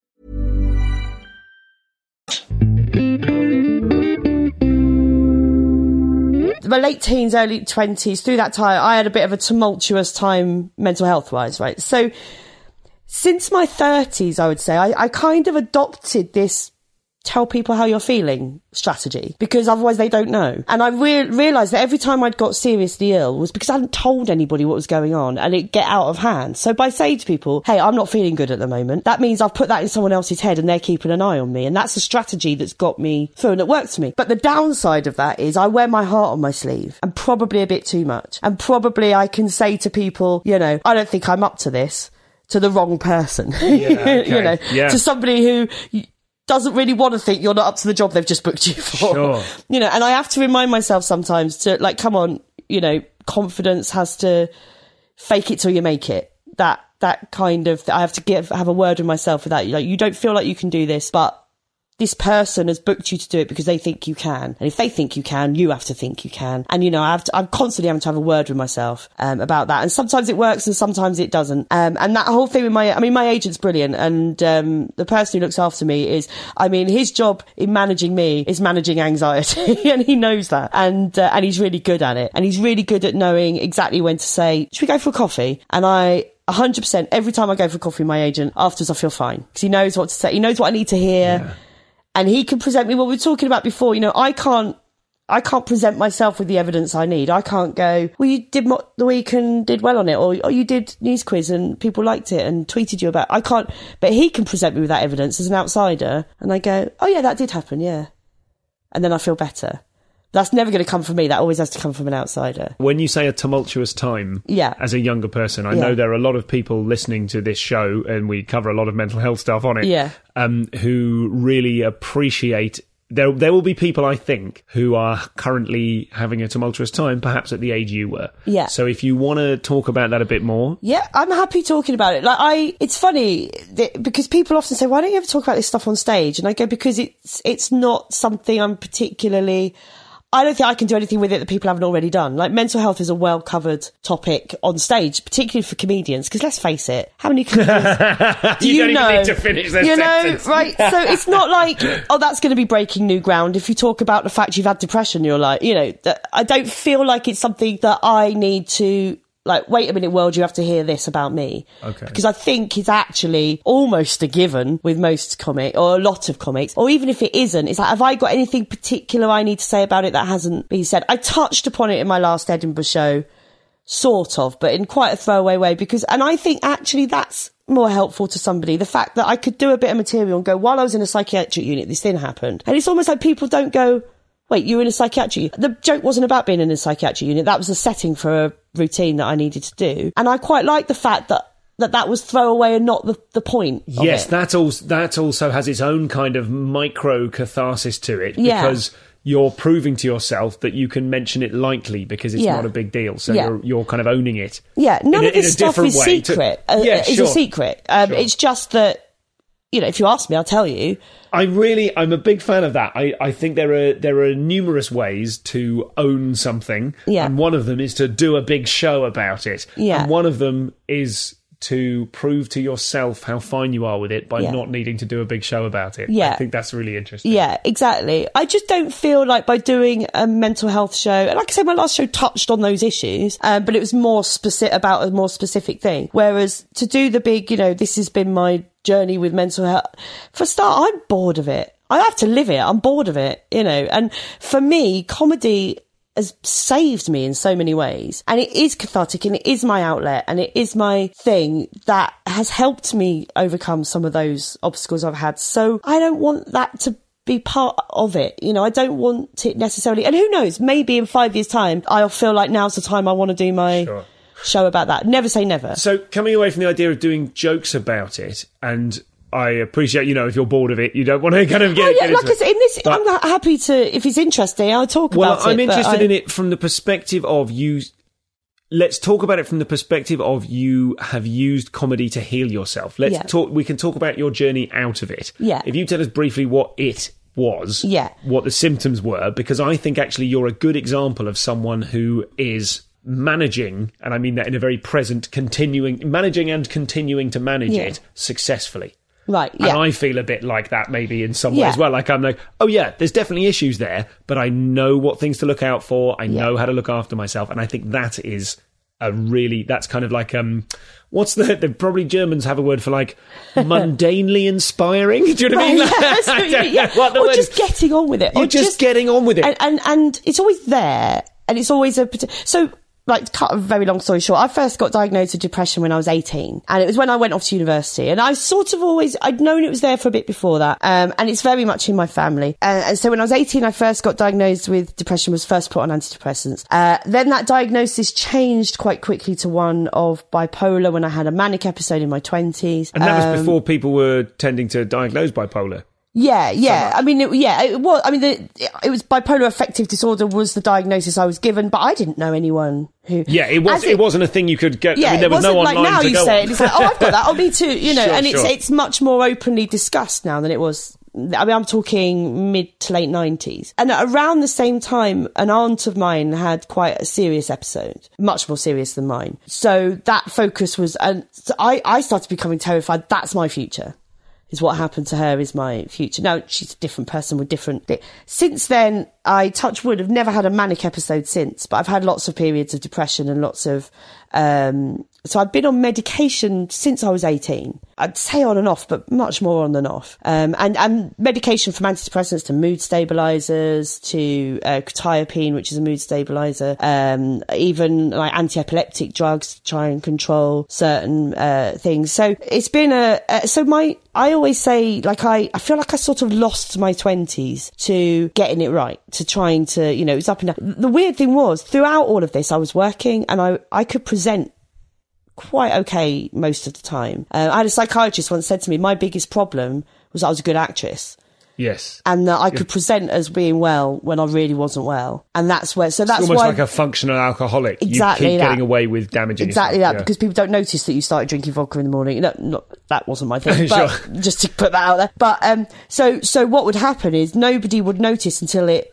My late teens, early 20s, through that time, I had a bit of a tumultuous time mental health wise, right? So since my 30s, I would say, I, I kind of adopted this tell people how you're feeling strategy because otherwise they don't know. And I re- realized that every time I'd got seriously ill was because I hadn't told anybody what was going on and it get out of hand. So by saying to people, Hey, I'm not feeling good at the moment, that means I've put that in someone else's head and they're keeping an eye on me. And that's a strategy that's got me through and it works for me. But the downside of that is I wear my heart on my sleeve and probably a bit too much. And probably I can say to people, you know, I don't think I'm up to this to the wrong person. <laughs> Yeah, okay. you know, Yeah. to somebody who doesn't really want to think you're not up to the job they've just booked you for. Sure. You know, and I have to remind myself sometimes to like, come on, you know, confidence has to fake it till you make it. That that kind of I have to give have a word with myself for that. Like you don't feel like you can do this, but this person has booked you to do it because they think you can. And if they think you can, you have to think you can. And you know, I I'm constantly having to have a word with myself um, about that. And sometimes it works and sometimes it doesn't. Um, and that whole thing with my, I mean, my agent's brilliant. And um, the person who looks after me is, I mean, his job in managing me is managing anxiety. <laughs> and he knows that. And, uh, and he's really good at it. And he's really good at knowing exactly when to say, should we go for coffee? And I, 100% every time I go for coffee my agent, afterwards I feel fine. Because he knows what to say. He knows what I need to hear and he can present me what we were talking about before. You know, I can't. I can't present myself with the evidence I need. I can't go, well, you did the week and did well on it, or, or you did news quiz and people liked it and tweeted you about. I can't, but he can present me with that evidence as an outsider, and I go, oh yeah, that did happen, yeah, and then I feel better. That's never going to come from me. That always has to come from an outsider. When you say a tumultuous time, Yeah. as a younger person, I Yeah. know there are a lot of people listening to this show, and we cover a lot of mental health stuff on it. Yeah. um, who really appreciate. There, there will be people I think who are currently having a tumultuous time, perhaps at the age you were. Yeah. So if you want to talk about that a bit more, Yeah, I'm happy talking about it. Like I, it's funny that, because people often say, "Why don't you ever talk about this stuff on stage?" And I go, "Because it's it's not something I'm particularly." I don't think I can do anything with it that people haven't already done. Like mental health is a well covered topic on stage, particularly for comedians. Because let's face it, how many <laughs> comedians do You you, don't even know? need to finish their you sentence. know, right? So it's not like, oh, that's going to be breaking new ground. If you talk about the fact you've had depression, you're like, you know, I don't feel like it's something that I need to. Like, wait a minute, world, you have to hear this about me. Okay. Because I think it's actually almost a given with most comic or a lot of comics. Or even if it isn't, it's like, have I got anything particular I need to say about it that hasn't been said? I touched upon it in my last Edinburgh show sort of, but in quite a throwaway way because, and I think actually that's more helpful to somebody. The fact that I could do a bit of material and go, while I was in a psychiatric unit, this thing happened. And it's almost like people don't go, wait, you were in a psychiatric unit. The joke wasn't about being in a psychiatric unit. That was a setting for a routine that I needed to do. And I quite like the fact that that that was throwaway and not the, the point. Yes, that also that also has its own kind of micro catharsis to it Yeah. because you're proving to yourself that you can mention it lightly because it's Yeah. not a big deal. So Yeah. you're you're kind of owning it. Yeah, none in a- of this stuff is way to- secret. uh, Yeah, is sure. a secret. Um, Sure. It's just that, you know, if you ask me, I'll tell you. I really, I'm a big fan of that. I, I think there are there are numerous ways to own something, Yeah. and one of them is to do a big show about it. Yeah. and one of them is to prove to yourself how fine you are with it by Yeah. not needing to do a big show about it. Yeah. I think that's really interesting. Yeah, exactly. I just don't feel like by doing a mental health show, and like I said, my last show touched on those issues, um, but it was more specific about a more specific thing. Whereas to do the big, you know, this has been my journey with mental health. For a start, I'm bored of it. I have to live it. I'm bored of it, you know. And for me, comedy has saved me in so many ways. And it is cathartic and it is my outlet and it is my thing that has helped me overcome some of those obstacles I've had. So I don't want that to be part of it. You know, I don't want it necessarily. And who knows, maybe in five years' time, I'll feel like now's the time I want to do my Sure. Show about that. Never say never. So coming away from the idea of doing jokes about it, and I appreciate, you know, if you're bored of it, you don't want to <laughs> kind of get, Oh, yeah, get like into I said, it. in this, But- I'm happy to, if it's interesting, I'll talk Well, about it. Well, I'm interested I- in it from the perspective of you. Let's talk about it from the perspective of you have used comedy to heal yourself. Let's Yeah. talk. We can talk about your journey out of it. Yeah. If you tell us briefly what it was, Yeah. what the symptoms were, because I think actually you're a good example of someone who is managing, and I mean that in a very present, continuing, managing and continuing to manage Yeah. it successfully. Right, yeah. And I feel a bit like that maybe in some way Yeah. as well. Like I'm like, oh yeah, there's definitely issues there, but I know what things to look out for. I know how to look after myself. And I think that is a really, that's kind of like, um, what's the, the probably Germans have a word for like <laughs> mundanely inspiring. <laughs> Do you know what I mean? Like, <laughs> Yeah, so, don't yeah. what or word just getting on with it. Or just getting on with it. And, and and it's always there, and it's always a so. Like, to cut a very long story short, I first got diagnosed with depression when I was 18. And it was when I went off to university. And I sort of always, I'd known it was there for a bit before that. Um, and it's very much in my family. Uh, and so when I was 18, I first got diagnosed with depression, was first put on antidepressants. Uh, then that diagnosis changed quite quickly to one of bipolar when I had a manic episode in my 20s. and that Um, was before people were tending to diagnose bipolar. Yeah, yeah. I mean, it, yeah, it was. I mean, the, it was bipolar affective disorder was the diagnosis I was given, but I didn't know anyone who. Yeah, it was. As It, wasn't a thing you could get. Yeah, I mean, there it was no like now you say on. it. It's like, oh, I've got that. Oh, me <laughs> too. You know, Sure, and it's sure. it's much more openly discussed now than it was. I mean, I'm talking mid to late nineties, and around the same time, an aunt of mine had quite a serious episode, much more serious than mine. So that focus was, and so I I started becoming terrified. That's my future is what happened to her is my future. Now she's a different person with different. Since then, I touch wood have never had a manic episode since, but I've had lots of periods of depression and lots of. Um, so I've been on medication since I was eighteen. I'd say on and off, but much more on than off. Um, and and medication from antidepressants to mood stabilizers to uh, quetiapine, which is a mood stabilizer. Um, even like anti-epileptic drugs to try and control certain uh, things. So it's been a. Uh, so my I always say like I I feel like I sort of lost my twenties to getting it right to trying to you know it was up and down. The weird thing was throughout all of this I was working and I I could present quite okay most of the time. Uh, I had a psychiatrist once said to me, my biggest problem was I was a good actress Yes. and that I could present as being well when I really wasn't well. And that's where, so that's Almost why. like a functional alcoholic. Exactly you keep that. getting away with damaging Exactly yourself. that, Yeah. because people don't notice that you started drinking vodka in the morning. No, not, that wasn't my thing, <laughs> but Sure. just to put that out there. But um, so so what would happen is nobody would notice until it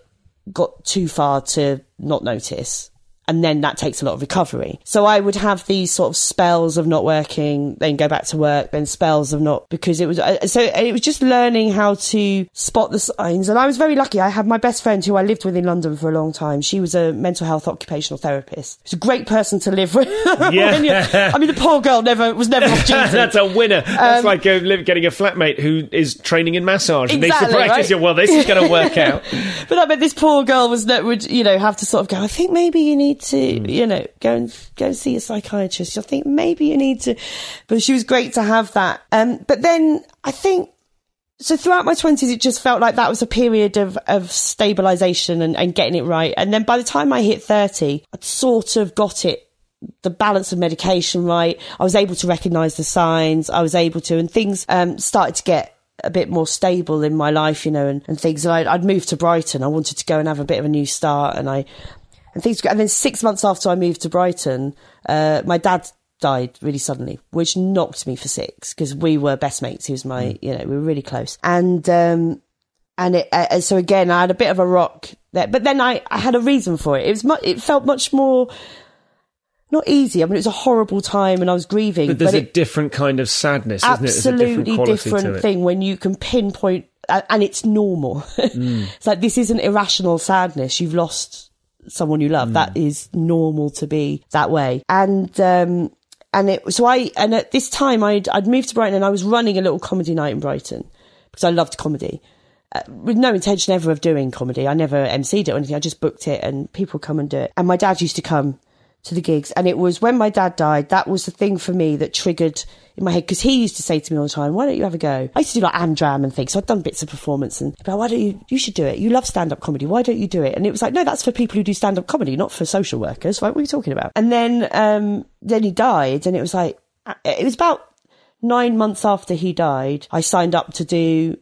got too far to not notice. And then that takes a lot of recovery. So I would have these sort of spells of not working, then go back to work, then spells of not because it was uh, so it was just learning how to spot the signs. And I was very lucky. I had my best friend who I lived with in London for a long time. She was a mental health occupational therapist. She's a great person to live with. <laughs> Yeah. I mean, the poor girl never was never off <laughs> duty. That's a winner. That's Um, like uh, getting a flatmate who is training in massage and needs to Exactly, practice. right? Well, this is going to work <laughs> out. But I bet this poor girl was that would you know have to sort of go. I think maybe you need need to, you know, go and go and see a psychiatrist. I think maybe you need to. But she was great to have that. Um, but then I think so throughout my twenties, it just felt like that was a period of, of stabilization and, and getting it right. And then by the time I hit 30, I'd sort of got it, the balance of medication right. I was able to recognize the signs. I was able to, and things, um, started to get a bit more stable in my life, you know, and, and things. And I'd, I'd moved to Brighton. I wanted to go and have a bit of a new start and I, and things, and then six months after I moved to Brighton, uh, my dad died really suddenly, which knocked me for six because we were best mates. He was my, you know, we were really close. And, um, and it, uh, so again, I had a bit of a rock there, but then I, I had a reason for it. It was, mu- it felt much more, not easy. I mean, it was a horrible time and I was grieving. But there's but a different kind of sadness, it? Absolutely different, to thing when you can pinpoint and it's normal. <laughs> it's like this isn't irrational sadness. You've lost someone you love. That is normal to be that way. And um and it so I and at this time I'd I'd moved to Brighton and I was running a little comedy night in Brighton because I loved comedy. Uh, with no intention ever of doing comedy. I never MC'd it or anything. I just booked it and people come and do it. And my dad used to come to the gigs. And it was when my dad died, that was the thing for me that triggered in my head. Because he used to say to me all the time, why don't you have a go? I used to do like Amdram and things. So I'd done bits of performance and, but why don't you, you should do it. You love stand up comedy. Why don't you do it? And it was like, no, that's for people who do stand up comedy, not for social workers. Like, what are you talking about? And then, um, then he died and it was like, it was about nine months after he died, I signed up to do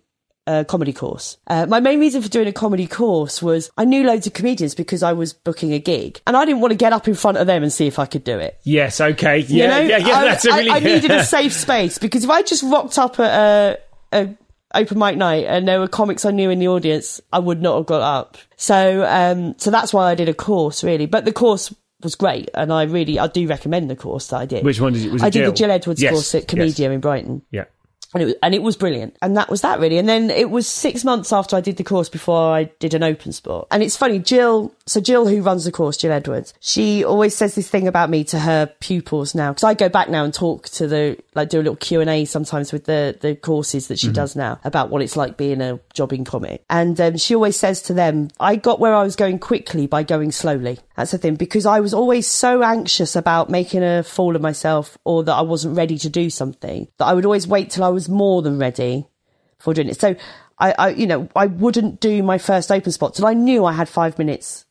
a comedy course. Uh, my main reason for doing a comedy course was I knew loads of comedians because I was booking a gig and I didn't want to get up in front of them and see if I could do it. Yes, okay. You know, yeah, yeah. I, That's a I- really I needed a <laughs> safe space because if I just rocked up at a, a open mic night and there were comics I knew in the audience, I would not have got up. So, um, so that's why I did a course really. But the course was great, and I really, I do recommend the course that I did. Which one did you- was it I did Jill? the Jill Edwards Yes, course at Komedia in Brighton. Yeah. And it, was, and it was brilliant. And that was that really. And then it was six months after I did the course before I did an open spot. And it's funny, Jill, so Jill, who runs the course, Jill Edwards, she always says this thing about me to her pupils now. Cause I go back now and talk to the, like do a little Q and A sometimes with the, the courses that she does now about what it's like being a jobbing comic. And um, she always says to them, I got where I was going quickly by going slowly. That's the thing, because I was always so anxious about making a fool of myself or that I wasn't ready to do something that I would always wait till I was more than ready for doing it. So I, I you know, I wouldn't do my first open spot till I knew I had five minutes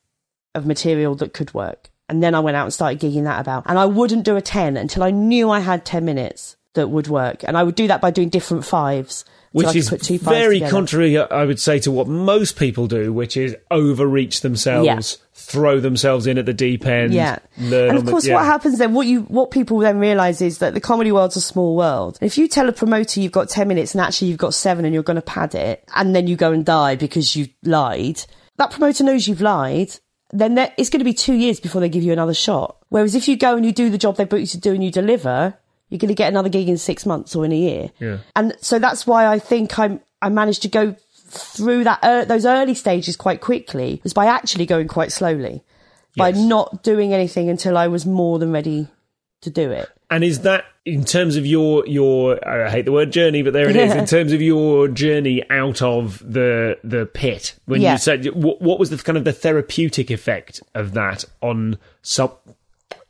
of material that could work. And then I went out and started gigging that about. And I wouldn't do a 10 until I knew I had 10 minutes that would work. And I would do that by doing different fives. Which could is put two fives very together. contrary, I would say, to what most people do, which is overreach themselves. Throw themselves in at the deep end. Yeah, and of the- course, yeah. what happens then? What you, what people then realise is that the comedy world's a small world. If you tell a promoter you've got ten minutes and actually you've got seven and you're going to pad it, and then you go and die because you lied, that promoter knows you've lied. Then there- it's going to be two years before they give you another shot. Whereas if you go and you do the job they booked you to do and you deliver, you're going to get another gig in six months or in a year. Yeah. And so that's why I think I'm I managed to go through that uh, those early stages quite quickly was by actually going quite slowly, by not doing anything until I was more than ready to do it. And is that in terms of your your I hate the word journey, but there it is. In <laughs> terms of your journey out of the the pit, when Yeah. you said what, what was the kind of the therapeutic effect of that on some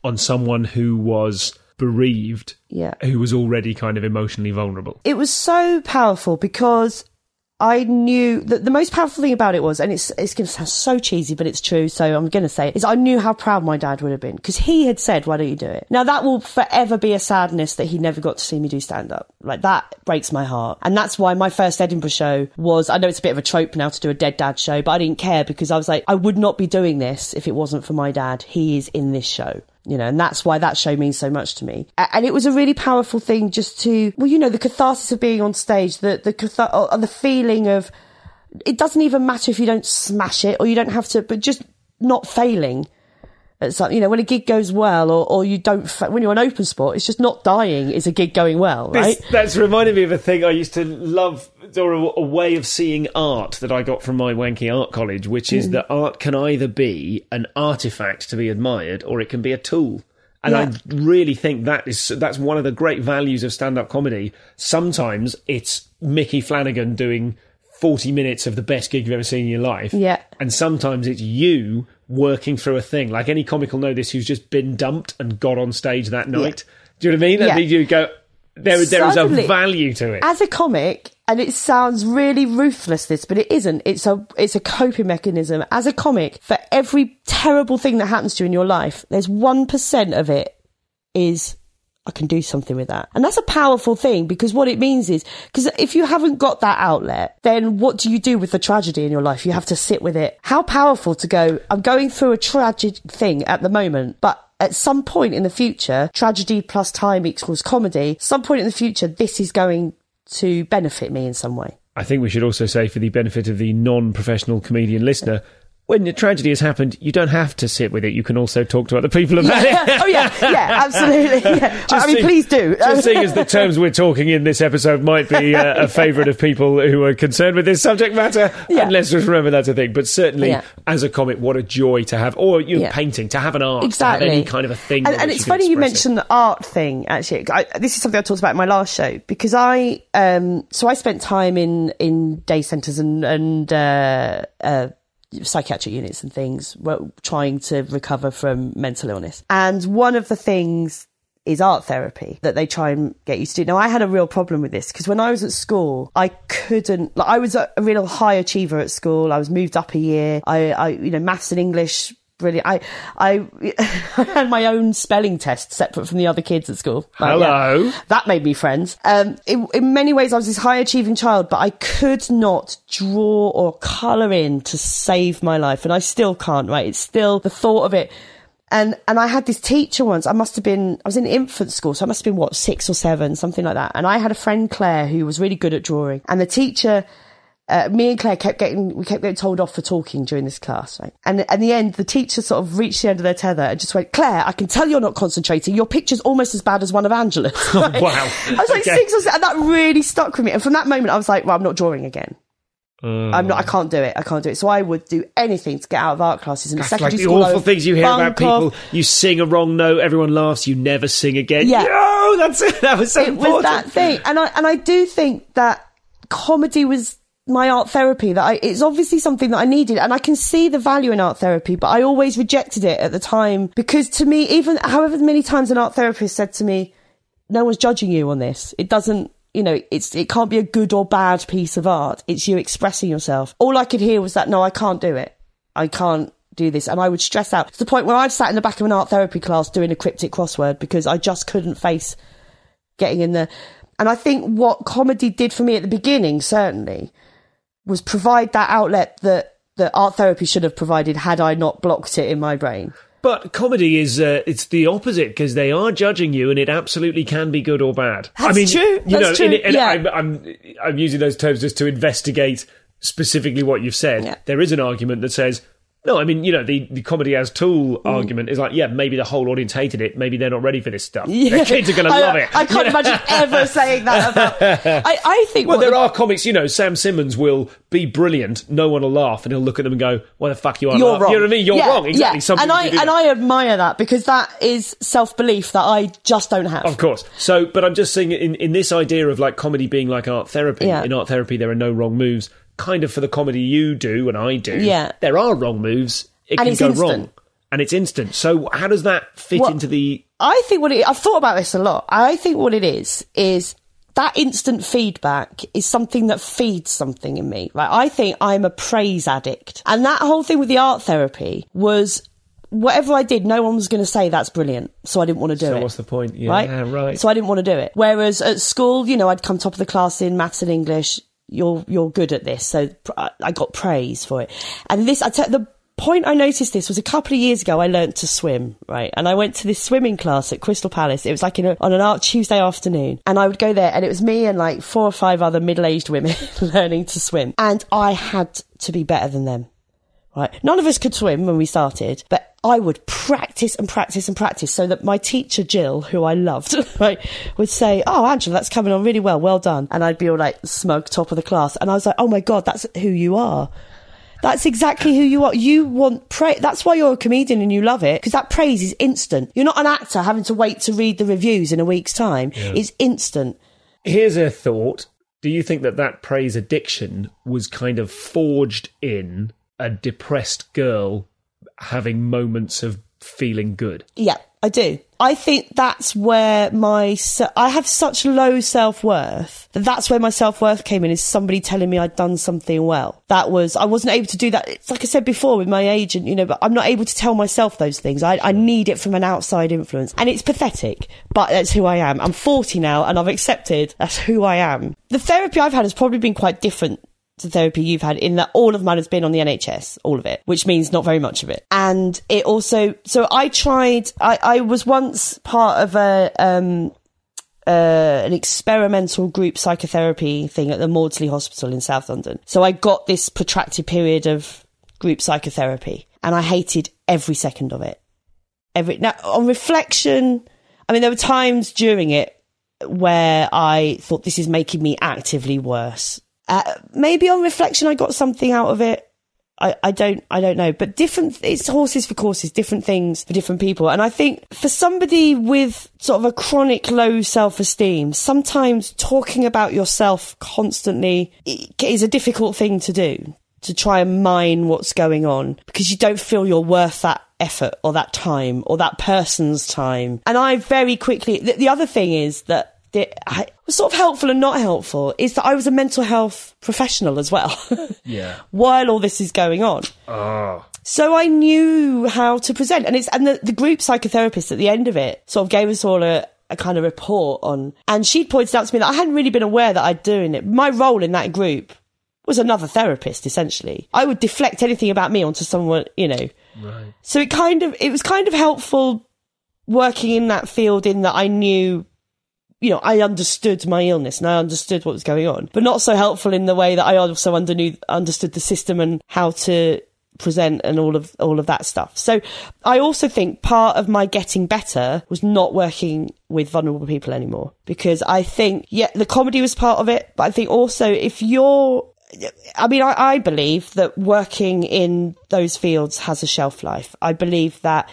on someone who was bereaved, Yeah. who was already kind of emotionally vulnerable? It was so powerful because I knew that the most powerful thing about it was, and it's it's going to sound so cheesy, but it's true. So I'm going to say it, is I knew how proud my dad would have been because he had said, "Why don't you do it?" Now that will forever be a sadness that he never got to see me do stand up. Like that breaks my heart, and that's why my first Edinburgh show was. I know it's a bit of a trope now to do a dead dad show, but I didn't care because I was like, I would not be doing this if it wasn't for my dad. He is in this show you know, and that's why that show means so much to me. And it was a really powerful thing just to, well, you know, the catharsis of being on stage, the, the, cathar- or uh, uh, the feeling of, it doesn't even matter if you don't smash it or you don't have to, but just not failing. At some, you know, when a gig goes well or, or you don't, fa- when you're an open spot, it's just not dying is a gig going well, right? This, that's reminded me of a thing I used to love, or a, a way of seeing art that I got from my wanky art college, which Mm. is that art can either be an artifact to be admired or it can be a tool. And Yeah. I really think that is that's one of the great values of stand-up comedy. Sometimes it's Micky Flanagan doing 40 minutes of the best gig you've ever seen in your life. Yeah. And sometimes it's you working through a thing. Like any comic will know this who's just been dumped and got on stage that night. Do you know what I mean? Yeah. And you go, there, there is a value to it. as a comic, and it sounds really ruthless, this, but it isn't. It's a it's a coping mechanism. As a comic, for every terrible thing that happens to you in your life, there's one percent of it is I can do something with that, and that's a powerful thing because what it means is because if you haven't got that outlet, then what do you do with the tragedy in your life? You have to sit with it. How powerful to go. I'm going through a tragic thing at the moment, but at some point in the future, tragedy plus time equals comedy. Some point in the future, this is going to benefit me in some way. I think we should also say, for the benefit of the non professional comedian listener, when a tragedy has happened, you don't have to sit with it. You can also talk to other people about it. oh yeah, <laughs> yeah, absolutely. Yeah. <laughs> I mean, seeing- please do. Just seeing as the terms we're talking in this episode might be uh, a <laughs> favourite of people who are concerned with this subject matter, Yeah. and let's just remember that's a thing. But certainly, Yeah. as a comic, what a joy to have, or you know, Yeah. painting, to have an art, exactly to have any kind of a thing. And, and it's you funny you express it. mentioned the art thing. Actually, I, this is something I talked about in my last show because I, um, so I spent time in in day centres and and uh, uh, psychiatric units and things, trying to recover from mental illness. And one of the things is art therapy that they try and get you to do. Now, I had a real problem with this because when I was at school, I couldn't, like, I was a, a real high achiever at school. I was moved up a year. I, I you know, maths and English, brilliant. I, I, <laughs> I had my own spelling test separate from the other kids at school. Like, yeah, Hello. that made me friends. Um, in, in many ways, I was this high achieving child, but I could not draw or colour in to save my life. And I still can't, right? It's still the thought of it. And, and I had this teacher once, I must have been, I was in infant school, so I must have been what, six or seven, something like that. And I had a friend, Claire, who was really good at drawing. And the teacher, uh, me and Claire kept getting, we kept getting told off for talking during this class, right? And at the end, the teacher sort of reached the end of their tether and just went, Claire, I can tell you're not concentrating. Your picture's almost as bad as one of Angela's. Right? <laughs> Wow. <laughs> I was like Okay. six or seven, and that really stuck with me. And from that moment, I was like, well, I'm not drawing again. I'm not. I can't do it. I can't do it. So I would do anything to get out of art classes. In That's secondary like the school, awful things you hear about bunk off. people. You sing a wrong note, everyone laughs, you never sing again. Yeah. No, that's it. <laughs> That was so it important. was that thing and i and i do think that comedy was my art therapy that I, it's obviously something that I needed and I can see the value in art therapy, but I always rejected it at the time because to me, even however many times an art therapist said to me, no one's judging you on this. It doesn't, you know, it's, it can't be a good or bad piece of art. It's you expressing yourself. All I could hear was that, no, I can't do it. I can't do this. And I would stress out to the point where I'd sat in the back of an art therapy class doing a cryptic crossword because I just couldn't face getting in there. And I think what comedy did for me at the beginning, certainly, was provide that outlet that, that art therapy should have provided had I not blocked it in my brain. But comedy is uh, it's the opposite because they are judging you, and it absolutely can be good or bad. I That's mean, true. You That's know, true. in and Yeah. I'm, I'm I'm using those terms just to investigate specifically what you've said. Yeah. There is an argument that says. No, I mean, you know, the, the comedy as tool Mm. argument is like, yeah, maybe the whole audience hated it. Maybe they're not ready for this stuff. Their kids are going <laughs> to love it. I can't <laughs> imagine ever saying that about. <laughs> I, I think. Well, there the- are comics, you know, Sam Simmons will be brilliant, no one will laugh, and he'll look at them and go, why the fuck you are You're laugh-" wrong. You know what I mean? You're Yeah, wrong, exactly. Yeah. And I and that. I admire that because that is self belief that I just don't have. Of course. So, but I'm just saying, in, in this idea of like comedy being like art therapy, Yeah. in art therapy, there are no wrong moves. Kind of for the comedy you do and I do, Yeah. there are wrong moves. It And can go instant. wrong. And it's instant. So, how does that fit Well, into the. I think what it, I've thought about this a lot. I think what it is is that instant feedback is something that feeds something in me. Right? I think I'm a praise addict, and that whole thing with the art therapy was whatever I did, no one was going to say that's brilliant, so I didn't want to do So it. what's the point? Yeah, right? right. So I didn't want to do it. Whereas at school, you know, I'd come top of the class in maths and English. You're you're good at this, so I- got praise for it. And this, I tell the point I noticed this was a couple of years ago. I learnt to swim, right? And I went to this swimming class at Crystal Palace. It was like in a, on an art Tuesday afternoon, and I would go there, and it was me and like four or five other middle aged women <laughs> learning to swim, and I had to be better than them right? None of us could swim when we started, but I would practice and practice and practice so that my teacher, Jill, who I loved, <laughs> right, would say, Oh, Angela, that's coming on really well. Well done. And I'd be all like smug top of the class. And I was like, Oh my God, that's who you are. That's exactly who you are. You want praise. That's why you're a comedian and you love it because that praise is instant. You're not an actor having to wait to read the reviews in a week's time. It's instant. Here's a thought. Do you think that that praise addiction was kind of forged in a depressed girl having moments of feeling good? Yeah, I do. I think that's where my I have such low self worth that that's where my self worth came in. Is somebody telling me I'd done something well? That was I wasn't able to do that. It's like I said before with my agent, you know, but I'm not able to tell myself those things. I, I need it from an outside influence, and it's pathetic. But that's who I am. I'm 40 now, and I've accepted that's who I am. The therapy I've had has probably been quite different to therapy you've had in that all of mine has been on the NHS, all of it, which means not very much of it. And it also, so I tried, I, I was once part of a, um, uh, an experimental group psychotherapy thing at the Maudsley Hospital in South London. So I got this protracted period of group psychotherapy and I hated every second of it. Every, now on reflection, I mean, there were times during it where I thought this is making me actively worse uh, maybe on reflection, I got something out of it. I, I don't I don't know, but different. It's horses for courses, different things for different people. And I think for somebody with sort of a chronic low self esteem, sometimes talking about yourself constantly is a difficult thing to do. To try and mine what's going on because you don't feel you're worth that effort or that time or that person's time. And I very quickly. the, the other thing is that that I, was sort of helpful and not helpful is that I was a mental health professional as well. <laughs> Yeah. while all this is going on. Oh. So I knew how to present. And it's, and the, the group psychotherapist at the end of it sort of gave us all a, a kind of report on, and she pointed out to me that I hadn't really been aware that I'd doing it. My role in that group was another therapist, essentially. I would deflect anything about me onto someone, you know. Right. So it kind of, it was kind of helpful working in that field in that I knew you know, I understood my illness and I understood what was going on, but not so helpful in the way that I also underknew, understood the system and how to present and all of all of that stuff. So I also think part of my getting better was not working with vulnerable people anymore because I think yeah the comedy was part of it, but I think also if you're I mean, I, I believe that working in those fields has a shelf life. I believe that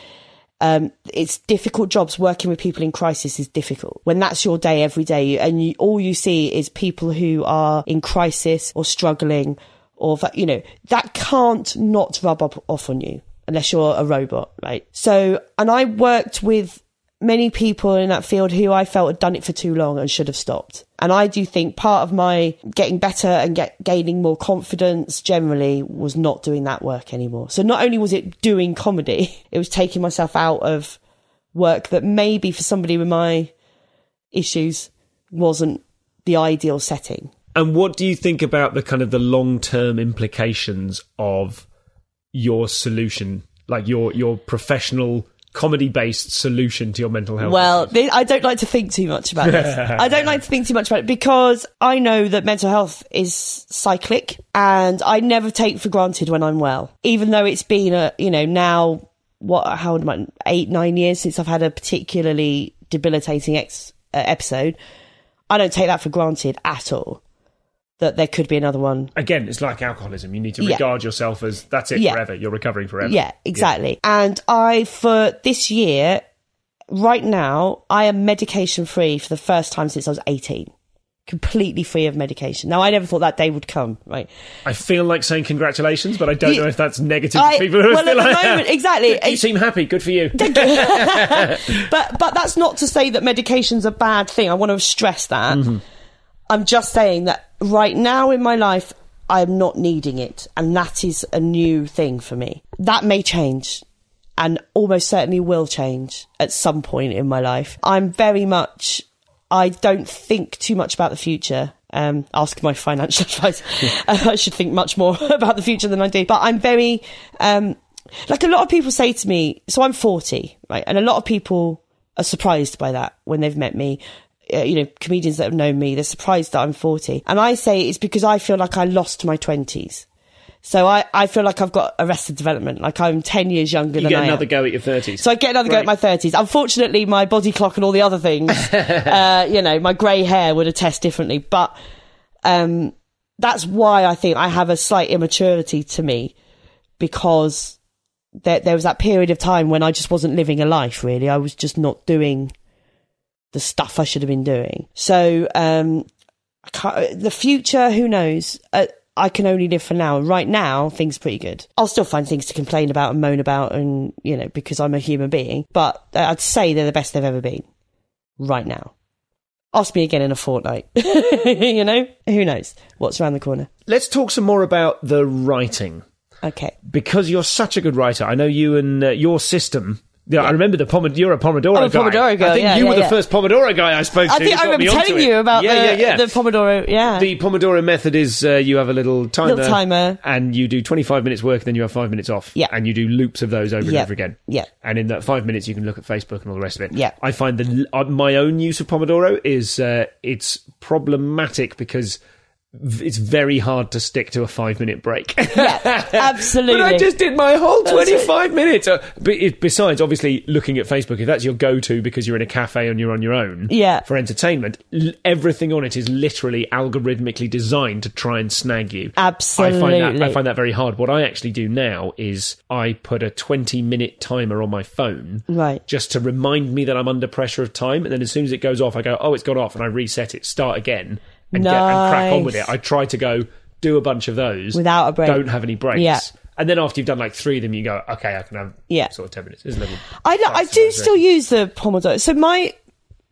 um, it's difficult jobs. Working with people in crisis is difficult. When that's your day every day and you, all you see is people who are in crisis or struggling or you know that can't not rub up off on you unless you're a robot right? So and i worked with many people in that field who I felt had done it for too long and should have stopped. And I do think part of my getting better and get, gaining more confidence generally was not doing that work anymore. So not only was it doing comedy, <laughs> it was taking myself out of work that maybe for somebody with my issues wasn't the ideal setting. And what do you think about the kind of the long term implications of your solution, like your your professional comedy based solution to your mental health? Well, I don't like to think too much about this. <laughs> I don't like to think too much about it because I know that mental health is cyclic and I never take for granted when I'm well, even though it's been a, you know, now what, how old am I? Eight, nine years since I've had a particularly debilitating ex, uh, episode. I don't take that for granted at all that there could be another one. Again, it's like alcoholism. You need to Yeah. regard yourself as that's it Yeah. forever. You're recovering forever. Yeah, exactly. And I, for this year, right now, I am medication free for the first time since I was 18. Completely free of medication. Now, I never thought that day would come, right? I feel like saying congratulations, but I don't You- know if that's negative I- people who well, at the like, moment, exactly. You seem happy. Good for you. <laughs> But but that's not to say that medication's a bad thing. I want to stress that. Mm-hmm. I'm just saying that right now in my life, I'm not needing it, and that is a new thing for me. That may change, and almost certainly will change at some point in my life. I'm very much. I don't think too much about the future. Um, ask my financial <laughs> advice. Uh, <laughs> I should think much more <laughs> about the future than I do. But I'm very, um, like a lot of people say to me, so I'm 40, right? And a lot of people are surprised by that when they've met me. Uh, you know, comedians that have known me, they're surprised that I'm 40. And I say it's because I feel like I lost my 20s. So I, I feel like I've got arrested development, like I'm 10 years younger You than get another go at your 30s. So I get another go at my Right. 30s. Unfortunately, my body clock and all the other things, <laughs> uh, you know, my grey hair would attest differently. But um, that's why I think I have a slight immaturity to me because there, there was that period of time when I just wasn't living a life, really. I was just not doing the stuff I should have been doing. So um, I can't, the future, who knows? Uh, I can only live for now. Right now, things are pretty good. I'll still find things to complain about and moan about, and you know, because I'm a human being. But I'd say they're the best they've ever been. Right now. Ask me again in a fortnight. <laughs> you know, who knows what's around the corner? Let's talk some more about the writing. Okay. Because you're such a good writer. I know you and uh, your system. Yeah, I remember the Pomodoro. You're a Pomodoro I'm a guy. Pomodoro guy, I think yeah, you yeah, were the yeah. first Pomodoro guy I spoke to. I think I remember telling you about yeah, the, yeah, yeah. the Pomodoro. Yeah. The Pomodoro method is uh, you have a little timer, Little timer. and you do 25 minutes work, and then you have five minutes off, Yeah. and you do loops of those over and over again. Yeah. And in that five minutes, you can look at Facebook and all the rest of it. Yeah. I find that uh, my own use of Pomodoro is uh, it's problematic because it's very hard to stick to a five minute break. <laughs> yeah, absolutely. But I just did my whole 25 minutes. Uh, besides, obviously, looking at Facebook, if that's your go to because you're in a cafe and you're on your own Yeah. for entertainment, l- everything on it is literally algorithmically designed to try and snag you. Absolutely. I find, that, I find that very hard. What I actually do now is I put a 20 minute timer on my phone Right. just to remind me that I'm under pressure of time. And then as soon as it goes off, I go, oh, it's gone off, and I reset it, start again, and, get, and crack on with it. I try to go do a bunch of those Without a break. Don't have any breaks. Yeah. And then after you've done like three of them, you go, okay, I can have Yeah. sort of 10 minutes. Little I, do still use the Pomodoro. So my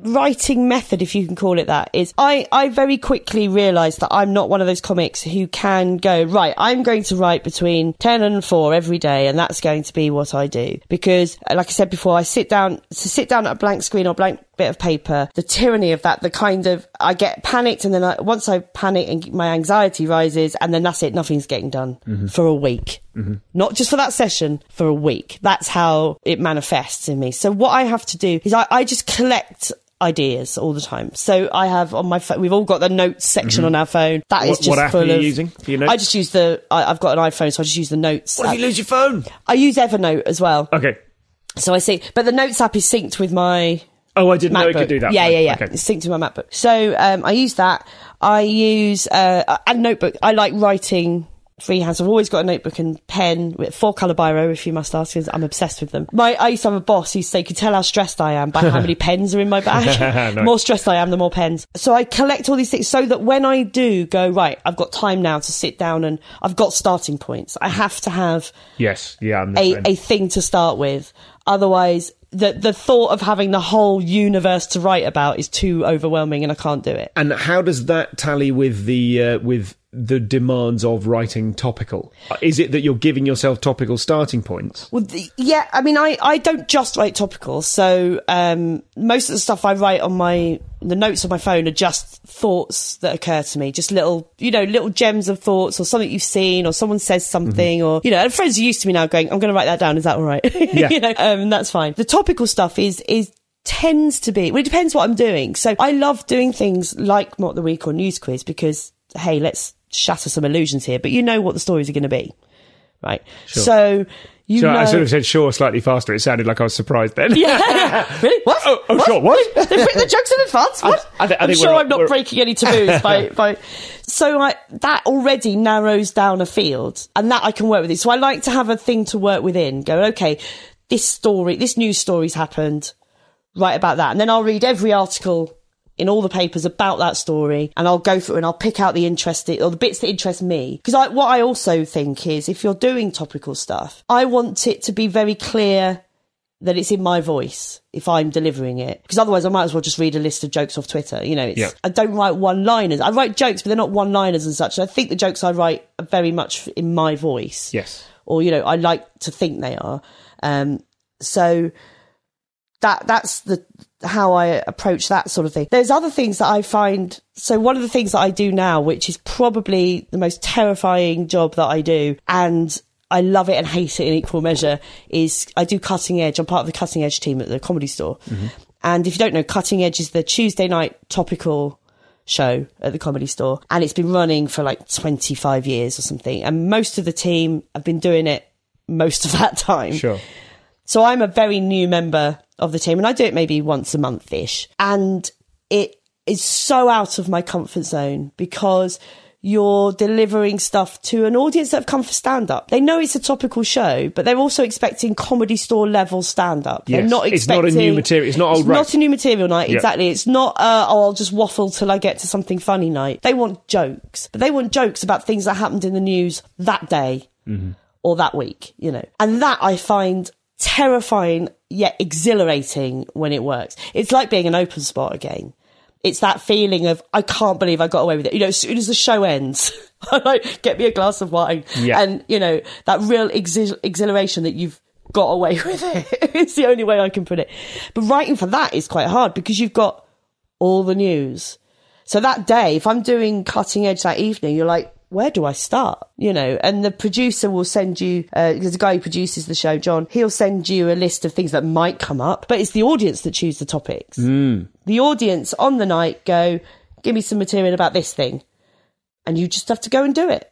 writing method, if you can call it that, is I, I very quickly realised that I'm not one of those comics who can go, right, I'm going to write between 10 and 4 every day and that's going to be what I do. Because, like I said before, I sit down, to sit down at a blank screen or blank bit of paper, the tyranny of that, the kind of, I get panicked and then I, once I panic and my anxiety rises and then that's it, nothing's getting done mm-hmm. for a week. Mm-hmm. Not just for that session, for a week. That's how it manifests in me. So what I have to do is I, I just collect ideas all the time. So I have on my phone, we've all got the notes section mm-hmm. on our phone. That is What- just what app full are you of, using for your notes? I just use the, I, I've got an iPhone, so I just use the notes. What if you lose your phone? I use Evernote as well. Okay. So I see, but the notes app is synced with my Oh, I didn't know MacBook. it could do that. Yeah, yeah, yeah. Okay. It's synced to my MacBook. So um, I use that. I use uh, a notebook. I like writing freehand. So I've always got a notebook and pen with four colour biro, if you must ask, because I'm obsessed with them. My I used to have a boss who say, "You could tell how stressed I am by how many <laughs> pens are in my bag. <laughs> <laughs> Nice. The more stressed I am, the more pens." So I collect all these things so that when I do go right, I've got time now to sit down and I've got starting points. I have to have Yes. Yeah. A, a thing to start with. Otherwise, the the thought of having the whole universe to write about is too overwhelming, and I can't do it. And how does that tally with the uh, with the demands of writing topical? Is it that you're giving yourself topical starting points? Well, the, yeah, I mean, I, I don't just write topical, so um, most of the stuff I write on my the notes on my phone are just thoughts that occur to me, just little you know little gems of thoughts or something you've seen or someone says something or you know. And friends are used to me now going, I'm going to write that down. Is that all right? <laughs> Yeah. you know, um, that's fine. The topical stuff is is tends to be well, it depends what I'm doing. So I love doing things like Mock the Week or News Quiz because hey, let's shatter some illusions here. But you know what the stories are going to be, right? So you So know. I sort of said sure slightly faster. It sounded like I was surprised then. Yeah. <laughs> <laughs> really? What? Oh, oh, what? sure, what? They've written the jokes in advance. <laughs> What? I thi- I am sure I'm not we're- breaking any taboos by, by. So I, that already narrows down a field, and that I can work with it. So I like to have a thing to work within. Go, okay, this story, this news story's happened. Write about that, and then I'll read every article in all the papers about that story, and I'll go through and I'll pick out the interesting or the bits that interest me. Because I, what I also think is, if you're doing topical stuff, I want it to be very clear that it's in my voice if I'm delivering it. Because otherwise, I might as well just read a list of jokes off Twitter. You know, it's, Yeah. I don't write one liners. I write jokes, but they're not one liners and such. I think the jokes I write are very much in my voice. Yes. Or, you know, I like to think they are. Um, so that that's the how I approach that sort of thing. There's other things that I find. So one of the things that I do now, which is probably the most terrifying job that I do, and I love it and hate it in equal measure, is I do cutting edge. I'm part of the cutting edge team at the comedy store. Mm-hmm. And if you don't know, cutting edge is the Tuesday night topical show at the comedy store and it's been running for like 25 years or something and most of the team have been doing it most of that time Sure. So I'm a very new member of the team and I do it maybe once a month ish. And it is so out of my comfort zone because you're delivering stuff to an audience that have come for stand up. They know it's a topical show, but they're also expecting comedy store level stand up. They're Yes. not It's not a expecting new material- it's not old It's not a new material night. Yeah. Exactly. It's not uh, oh I'll just waffle till I get to something funny night. They want jokes, but they want jokes about things that happened in the news that day Mm-hmm. or that week, you know. And that I find terrifying yet exhilarating when it works. It's like being an open spot again. It's that feeling of I can't believe I got away with it. You know, as soon as the show ends, <laughs> I like get me a glass of wine, Yeah. and you know that real exhi- exhilaration that you've got away <laughs> with it. it's the only way I can put it. But writing for that is quite hard because you've got all the news. So that day, if I'm doing cutting edge that evening, you're like, where do I start? You know, and the producer will send you, uh, there's a guy who produces the show, John, he'll send you a list of things that might come up, but it's the audience that choose the topics. The audience on the night go, give me some material about this thing. And you just have to go and do it.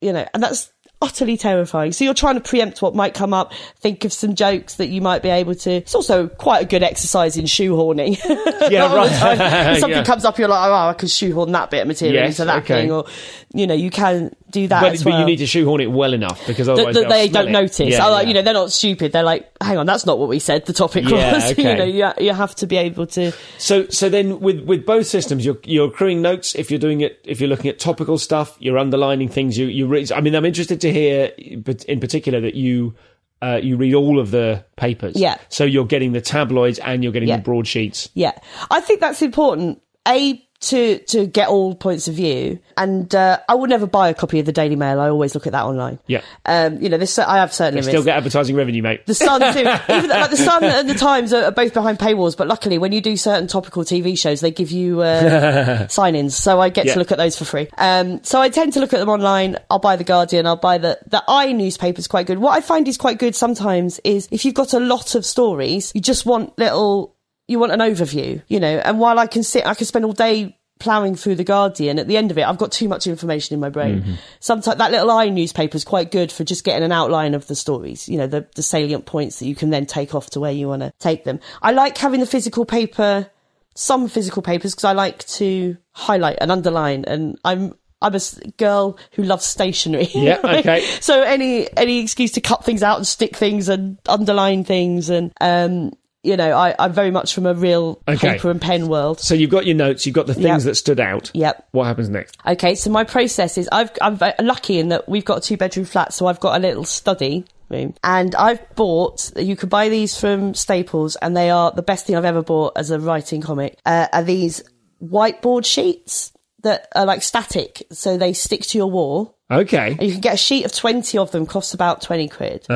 You know, and that's utterly terrifying. So you're trying to preempt what might come up, think of some jokes that you might be able to. It's also quite a good exercise in shoehorning. <laughs> Yeah, right. <laughs> something Yeah. comes up, you're like, oh, I can shoehorn that bit of material Yes, into that okay. thing, or you know, you can do that But, well. you need to shoehorn it well enough because otherwise that they'll they don't it. notice. Yeah, like, yeah. You know, they're not stupid. They're like, hang on, that's not what we said. The topic Yeah, was. <laughs> okay. you know, you, you have to be able to. So, so then with, with both systems, you're, you're accruing notes. If you're doing it, if you're looking at topical stuff, you're underlining things. You, you read, I mean, I'm interested to hear, but in particular, that you, uh, you read all of the papers. Yeah. So you're getting the tabloids and you're getting Yeah. the broadsheets. Yeah, I think that's important. A to to get all points of view, and uh, I would never buy a copy of the Daily Mail. I always look at that online. Yeah. Um, you know, this I have certain limits. Still get advertising revenue, mate. The Sun too. <laughs> Even like the Sun and the Times are, are both behind paywalls, but luckily when you do certain topical TV shows, they give you uh, <laughs> sign-ins, so I get Yeah. to look at those for free. Um, so I tend to look at them online. I'll buy the Guardian. I'll buy the the i newspaper is quite good. What I find is quite good sometimes is if you've got a lot of stories, you just want little. You want an overview, you know. And while I can sit, I can spend all day ploughing through the Guardian. At the end of it, I've got too much information in my brain. Sometimes that little i newspaper is quite good for just getting an outline of the stories. You know, the, the salient points that you can then take off to where you want to take them. I like having the physical paper, some physical papers, because I like to highlight and underline. And I'm I'm a girl who loves stationery. Yeah, <laughs> okay. so any any excuse to cut things out and stick things and underline things and um. You know, I, I'm very much from a real Okay. paper and pen world. So you've got your notes, you've got the things Yep. that stood out. Yep. What happens next? Okay, so my process is I've, I'm lucky in that we've got a two bedroom flat, so I've got a little study room, and I've bought. You could buy these from Staples, and they are the best thing I've ever bought as a writing comic. Uh, are these whiteboard sheets that are like static, so they stick to your wall. Okay. And you can get a sheet of 20 of them, costs about 20 quid.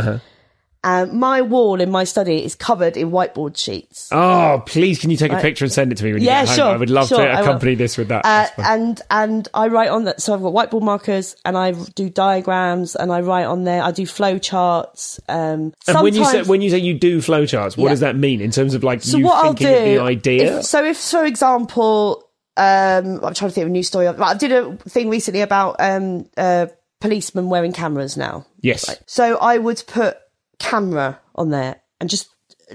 And my wall in my study is covered in whiteboard sheets. Oh, please, can you take a picture and send it to me when you Yeah, get home? sure, I would love sure, to accompany this with that. Uh, and and I write on that. So I've got whiteboard markers, and I do diagrams, and I write on there. I do flow charts. Um, And when you say when you say you do flowcharts, what Yeah. does that mean in terms of like so you what I'll thinking do, of the idea? if- so if, for example, um, I'm trying to think of a new story. I did a thing recently about um, uh, policemen wearing cameras now. yes. So I would put camera on there and just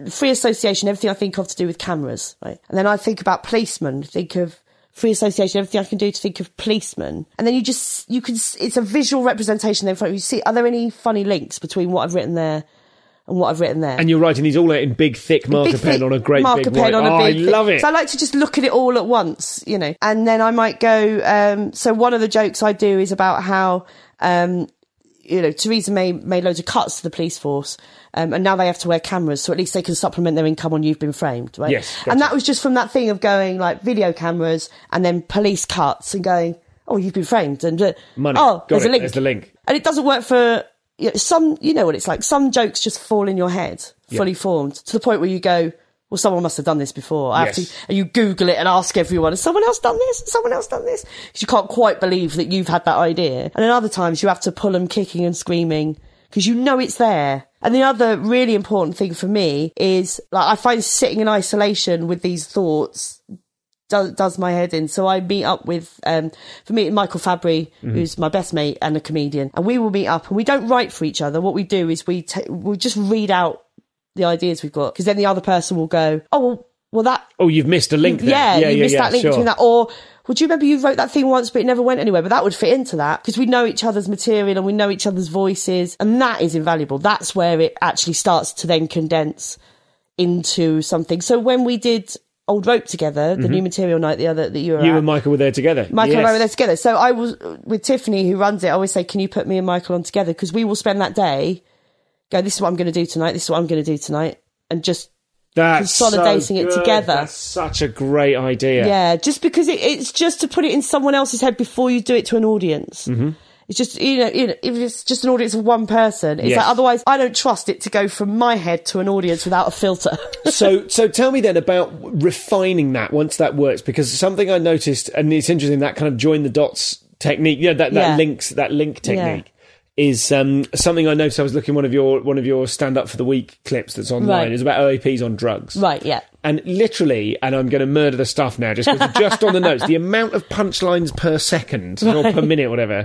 free association, everything I think of to do with cameras, right? And then I think about policemen, think of free association, everything I can do to think of policemen. And then you just, you can, it's a visual representation then for you. See, are there any funny links between what I've written there and what I've written there? And you're writing these all out in big, thick marker big pen thick on a great marker big pen white. on a oh, big I love it. So I like to just look at it all at once, you know. And then I might go. Um, so one of the jokes I do is about how. Um, you know, Theresa May made loads of cuts to the police force, um, and now they have to wear cameras, so at least they can supplement their income on You've Been Framed, right? Yes, gotcha. And that was just from that thing of going like video cameras and then police cuts and going, oh, you've been framed, and uh, Money. oh, Got there's it. a link. There's the link. And it doesn't work for you know, some. You know what it's like. Some jokes just fall in your head, fully formed, to the point where you go, "Well, someone must have done this before." I have to, and you Google it and ask everyone, "Has someone else done this? Has someone else done this?" Because you can't quite believe that you've had that idea. And then other times you have to pull them kicking and screaming because you know it's there. And the other really important thing for me is like I find sitting in isolation with these thoughts does, does my head in. So I meet up with, um, for me, Michael Fabbri, who's my best mate and a comedian, and we will meet up and we don't write for each other. What we do is we ta we just read out the ideas we've got because then the other person will go, oh, well, well, that Oh, you've missed a link there. yeah, yeah, you yeah, missed yeah, that link sure. between that. Or would you remember you wrote that thing once, but it never went anywhere? But that would fit into that because we know each other's material and we know each other's voices, and that is invaluable. That's where it actually starts to then condense into something. So when we did Old Rope together, the new material night, the other that you were Mm-hmm. You at, and Michael were there together. Michael and I were there together. So I was with Tiffany, who runs it. I always say, "Can you put me and Michael on together?" Because we will spend that day go. This is what I'm going to do tonight. This is what I'm going to do tonight, and just That's so consolidating it together. That's such a great idea. yeah, just because it, it's just to put it in someone else's head before you do it to an audience. Mm-hmm. It's just you know, you know, if it's just an audience of one person, it's Yes. like otherwise I don't trust it to go from my head to an audience without a filter. <laughs> so so tell me then about refining that once that works because something I noticed and it's interesting that kind of join the dots technique yeah that, that Yeah. links that link technique is um, something I noticed I was looking at one of your one of your stand up for the week clips that's online Right. it's about OAPs on drugs right? Yeah. and literally and I'm going to murder the stuff now just just on the notes the amount of punchlines per second or per minute whatever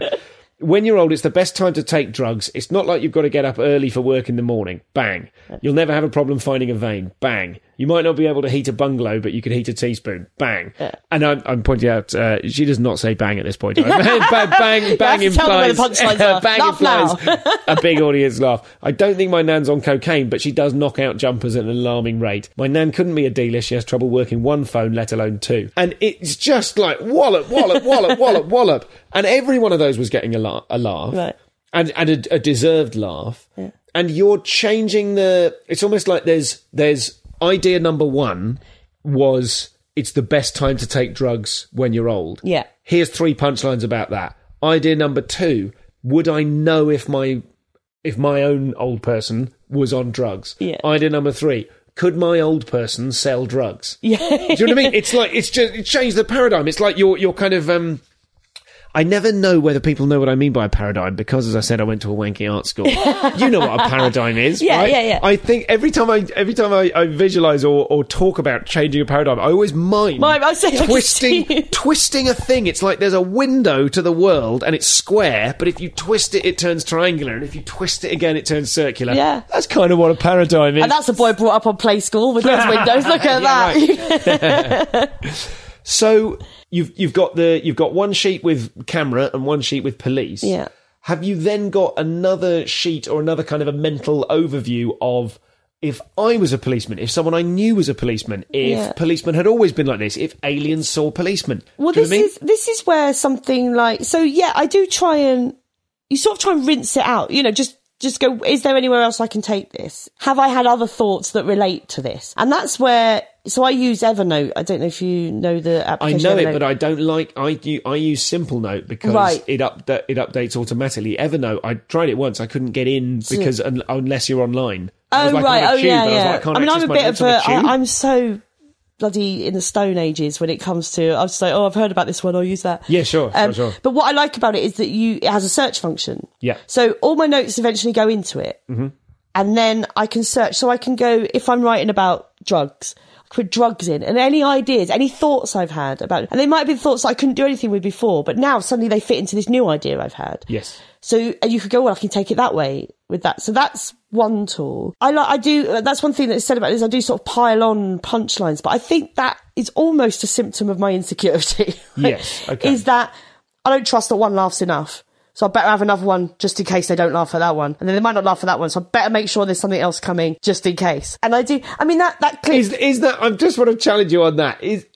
when you're old, it's the best time to take drugs. It's not like you've got to get up early for work in the morning. Bang. You'll never have a problem finding a vein. Bang. You might not be able to heat a bungalow, but you could heat a teaspoon. Bang. And I'm, I'm pointing out, uh, she does not say bang at this point. <laughs> bang, bang, bang have to tell them where implies, the <laughs> bang Laugh implies a big <laughs> audience laugh. I don't think my nan's on cocaine, but she does knock out jumpers at an alarming rate. My nan couldn't be a dealer. She has trouble working one phone, let alone two. And it's just like wallop, wallop, wallop, wallop, wallop. And every one of those was getting a, la- a laugh. Right. And, and a, a deserved laugh. And you're changing the. It's almost like there's there's idea number one was it's the best time to take drugs when you're old. Yeah. Here's three punchlines about that. Idea number two: Would I know if my if my own old person was on drugs? Yeah. Idea number three: Could my old person sell drugs? Yeah. Do you know what I mean? It's like it's just it changed the paradigm. It's like you're you're kind of um. I never know whether people know what I mean by a paradigm because, as I said, I went to a wanky art school. <laughs> you know what a paradigm is, Yeah, right? yeah, yeah. I think every time I every time I, I visualize or, or talk about changing a paradigm, I always mind Mime, I say twisting twisting a thing. It's like there's a window to the world and it's square, but if you twist it, it turns triangular, and if you twist it again, it turns circular. Yeah. that's kind of what a paradigm is. And that's a boy brought up on play school with those <laughs> windows. Look at Yeah, that. <laughs> So you've you've got the you've got one sheet with camera and one sheet with police. Yeah. Have you then got another sheet or another kind of a mental overview of if I was a policeman, if someone I knew was a policeman, if Yeah. policemen had always been like this, if aliens saw policemen? Well, Do you know this I mean? is this is where something like so. Yeah, I do try and you sort of try and rinse it out. You know, just just go. Is there anywhere else I can take this? Have I had other thoughts that relate to this? And that's where. So I use Evernote. I don't know if you know the application. I know it, but I don't like. I, I use Simplenote because Right. it up it updates automatically. Evernote, I tried it once. I couldn't get in because unless you're online. Oh like right. Oh tube, yeah, and I yeah. like, I, I mean, I'm a bit of a. I, I'm so bloody in the stone ages when it comes to. I was just like, oh, I've heard about this one. I'll use that. Yeah, sure, sure, Um, sure. But what I like about it is that you it has a search function. Yeah. So all my notes eventually go into it, Mm-hmm. and then I can search. So I can go if I'm writing about drugs. I Put drugs in and any ideas, any thoughts I've had about, and they might be thoughts I couldn't do anything with before, but now suddenly they fit into this new idea I've had. Yes. So and you could go, well, I can take it that way with that. So that's one tool. I like, I do. uh, That's one thing that's said about this. I do sort of pile on punchlines, but I think that is almost a symptom of my insecurity. right? <laughs> Yes, okay. Is that I don't trust that one laughs enough. So I better have another one just in case they don't laugh at that one, and then they might not laugh at that one. So I better make sure there's something else coming just in case. And I do. I mean that that clip. Is is that? I just want to challenge you on that. Is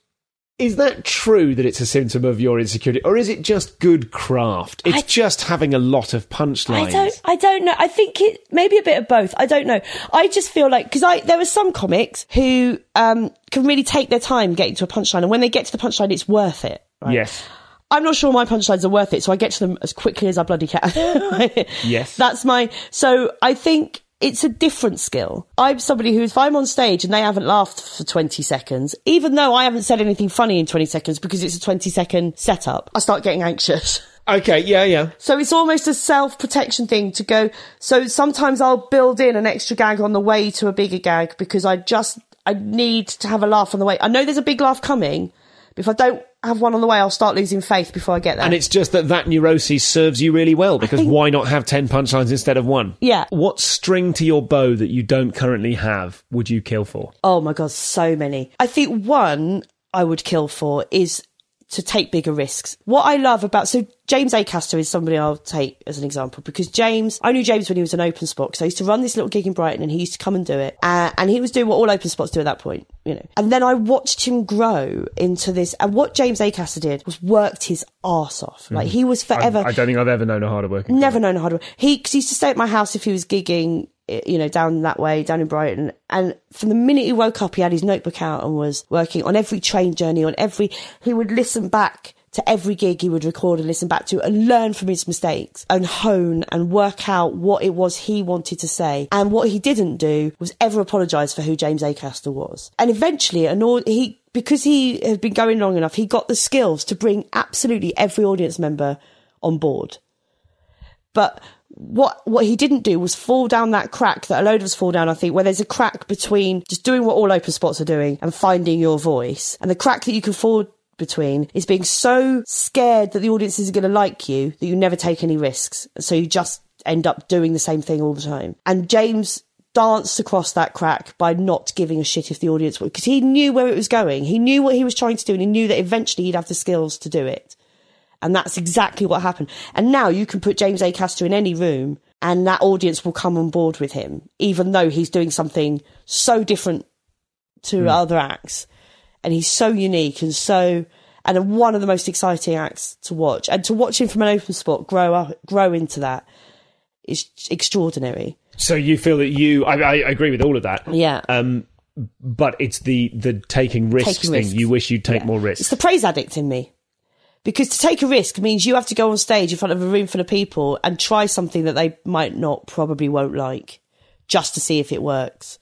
is that true that it's a symptom of your insecurity, or is it just good craft? It's just having a lot of punchlines. I don't. I don't know. I think it maybe a bit of both. I don't know. I just feel like because I there are some comics who um can really take their time getting to a punchline, and when they get to the punchline, it's worth it. Right? Yes. I'm not sure my punchlines are worth it, so I get to them as quickly as I bloody can. <laughs> Yes. That's my. So I think it's a different skill. I'm somebody who, if I'm on stage and they haven't laughed for 20 seconds, even though I haven't said anything funny in 20 seconds because it's a 20 second setup, I start getting anxious. <laughs> Okay. Yeah. Yeah. So it's almost a self protection thing to go. So sometimes I'll build in an extra gag on the way to a bigger gag because I just, I need to have a laugh on the way. I know there's a big laugh coming, but if I don't have one on the way, I'll start losing faith before I get there. And it's just that that neuroses serves you really well because think- why not have 10 punchlines instead of one? Yeah. What string to your bow that you don't currently have would you kill for? Oh my god, so many. I think one I would kill for is to take bigger risks. What I love about so James Acaster is somebody I'll take as an example because James, I knew James when he was an open spot because I used to run this little gig in Brighton and he used to come and do it, uh, and he was doing what all open spots do at that point, you know. And then I watched him grow into this, and what James Acaster did was worked his arse off. Like he was forever. I, I don't think I've ever known a harder working. Never known how to. He he used to stay at my house if he was gigging, you know, down that way, down in Brighton. And from the minute he woke up, he had his notebook out and was working on every train journey, on every. He would listen back to every gig he would record and listen back to and learn from his mistakes and hone and work out what it was he wanted to say. And what he didn't do was ever apologise for who James Acaster was. And eventually, an au- he because he had been going long enough, he got the skills to bring absolutely every audience member on board. But what what he didn't do was fall down that crack that a load of us fall down, I think, where there's a crack between just doing what all open spots are doing and finding your voice. And the crack that you can fall between is being so scared that the audience isn't going to like you that you never take any risks. So you just end up doing the same thing all the time. And James danced across that crack by not giving a shit if the audience would, because he knew where it was going. He knew what he was trying to do and he knew that eventually he'd have the skills to do it. And that's exactly what happened. And now you can put James Acaster in any room and that audience will come on board with him, even though he's doing something so different to other acts. And he's so unique and so, and one of the most exciting acts to watch. And to watch him from an open spot grow up, grow into that is extraordinary. So you feel that you, I, I agree with all of that. Yeah. Um, but it's the, the taking risks Taking thing. risks. You wish you'd take Yeah. more risks. It's the praise addict in me. Because to take a risk means you have to go on stage in front of a room full of people and try something that they might not, probably won't like, just to see if it works.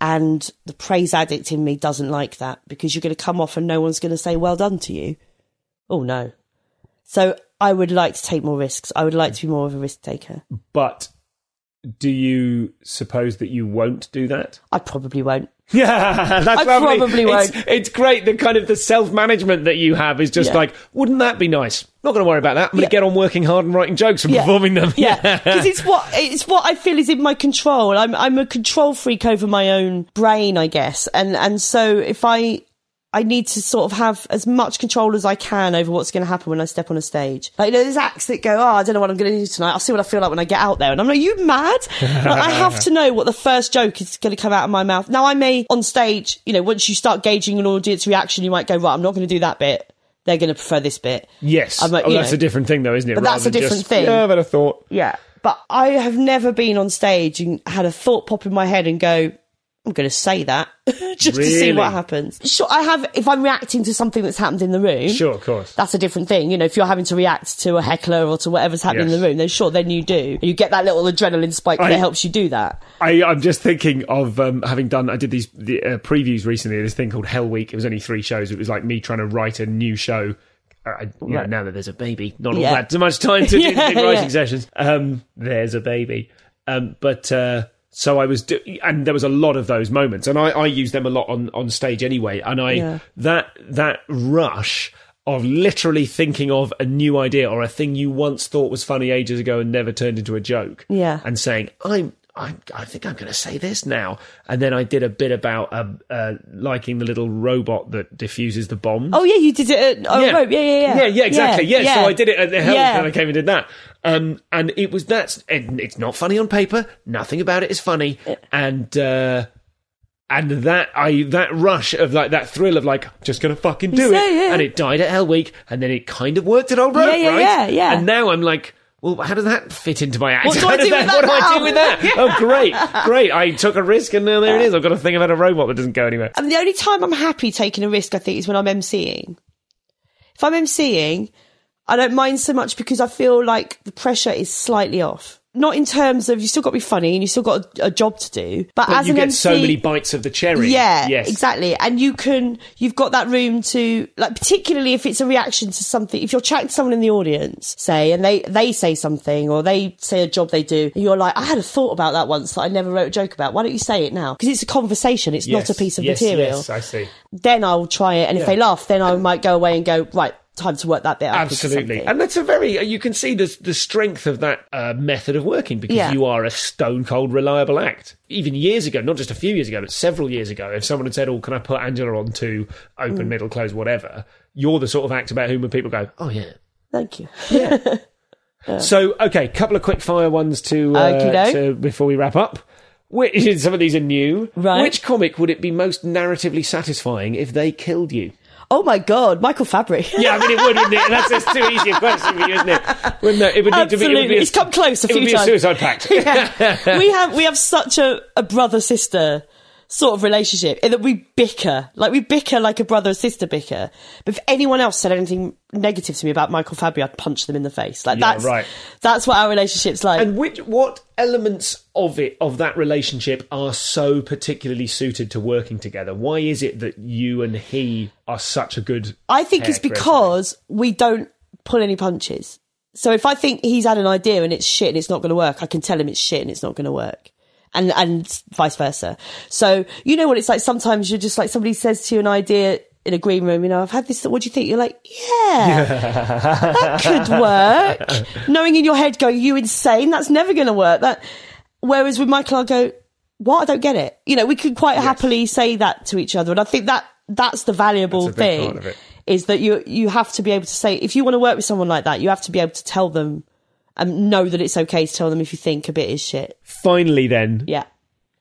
And the praise addict in me doesn't like that because you're going to come off and no one's going to say well done to you. Oh no. So I would like to take more risks. I would like to be more of a risk taker. But do you suppose that you won't do that? I probably won't. <laughs> Yeah, that's I probably it's, won't. it's great. The kind of the self management that you have is just Yeah. like, wouldn't that be nice? Not going to worry about that. I'm going Yeah. to get on working hard and writing jokes and Yeah. performing them. Yeah, <laughs> because it's what it's what I feel is in my control. I'm I'm a control freak over my own brain, I guess, and and so if I I need to sort of have as much control as I can over what's going to happen when I step on a stage. Like, you know, there's acts that go, oh, I don't know what I'm going to do tonight. I'll see what I feel like when I get out there. And I'm like, you mad? <laughs> like, I have to know what the first joke is going to come out of my mouth. Now, I may on stage, you know, once you start gauging an audience reaction, you might go, right, I'm not going to do that bit. They're going to prefer this bit. Yes. Like, oh, that's know. a different thing, though, isn't it? But that's a different just, thing. Yeah, I've had a thought. Yeah. But I have never been on stage and had a thought pop in my head and go, I'm going to say that <laughs> just to see what happens. Sure, I have, if I'm reacting to something that's happened in the room. Sure, of course. That's a different thing. You know, if you're having to react to a heckler or to whatever's happening in the room, then sure, then you do. You get that little adrenaline spike I- that helps you do that. I, I'm just thinking of um, having done. I did these the, uh, previews recently. This thing called Hell Week. It was only three shows. It was like me trying to write a new show. Uh, I, you know, now that there's a baby, not all that too much time to <laughs> do Yeah, writing yeah. sessions. Um, there's a baby, um, but uh, so I was, do- and there was a lot of those moments, and I, I use them a lot on on stage anyway. And I Yeah. that that rush of literally thinking of a new idea or a thing you once thought was funny ages ago and never turned into a joke Yeah. and saying, I'm, I, I think I'm going to say this now. And then I did a bit about uh, uh, liking the little robot that diffuses the bombs. Oh, yeah, you did it at, oh, yeah. Yeah, yeah, yeah. yeah, yeah, exactly. Yeah, so I did it at the hell, Yeah. and I came and did that. Um, and it was that's it's not funny on paper. Nothing about it is funny, and uh, and that I that rush of like that thrill of like just gonna fucking do it, yeah. and it died at Hell Week, and then it kind of worked at Old Rope, Yeah, yeah, right? yeah, yeah. And now I'm like. Well, how does that fit into my act? What do I <laughs> do with that What do I do with that? <laughs> Oh, great, great! I took a risk, and uh, there it is. I've got a thing about a robot that doesn't go anywhere. And the only time I'm happy taking a risk, I think, is when I'm MCing. If I'm MCing, I don't mind so much because I feel like the pressure is slightly off. not in terms of you still got to be funny and you still got a, a job to do, but, as you an get MC, so many bites of the cherry. yeah, yes, exactly. And you can, you've got that room to, like, particularly if it's a reaction to something, if you're chatting to someone in the audience, say, and they, they say something or they say a job they do, and you're like, I had a thought about that once that I never wrote a joke about. Why don't you say it now? Because it's a conversation. It's not a piece of yes, material. Yes, I see. Then I'll try it. And if they laugh, then I might go away and go, right, time to work that bit out. Absolutely, and that's a very you can see the the strength of that uh, method of working because Yeah. you are a stone cold reliable act. Even years ago, not just a few years ago, but several years ago, if someone had said, "Oh, can I put Angela on to Mm. open, middle, close, whatever," you're the sort of act about whom people go, "Oh yeah." Thank you. <laughs> So, okay, couple of quick fire ones to, uh, to before we wrap up. Which, <laughs> some of these are new. Right. Which comic would it be most narratively satisfying if they killed you? Oh my God, Michael Fabbri. Yeah, I mean, it would, wouldn't it? That's just too easy a question for you, isn't it? Wouldn't it? It would need to be. It would Absolutely. be a, It's come close a it would be times. a suicide pact. <laughs> Yeah. <laughs> we have we have such a, a brother sister sort of relationship in that we bicker like we bicker like a brother and sister bicker. But if anyone else said anything negative to me about Michael Fabbri, I'd punch them in the face. Like Yeah, that's right. That's what our relationship's like. And which what elements of it of that relationship are so particularly suited to working together? Why is it that you and he are such a good? I think it's because we don't pull any punches. So if I think he's had an idea and it's shit and it's not going to work, I can tell him it's shit and it's not going to work. And, and vice versa. So, you know what it's like? Sometimes you're just like, somebody says to you an idea in a green room, you know, I've had this, what do you think? You're like, yeah, that could work. Knowing in your head, going, you insane? That's never going to work. That, whereas with Michael, I'll go, what? I don't get it. You know, we could quite happily say that to each other. And I think that, that's the valuable That's a big part thing is that you you have to be able to say if you want to work with someone like that, you have to be able to tell them and know that it's okay to tell them if you think a bit is shit. Finally, then, Yeah.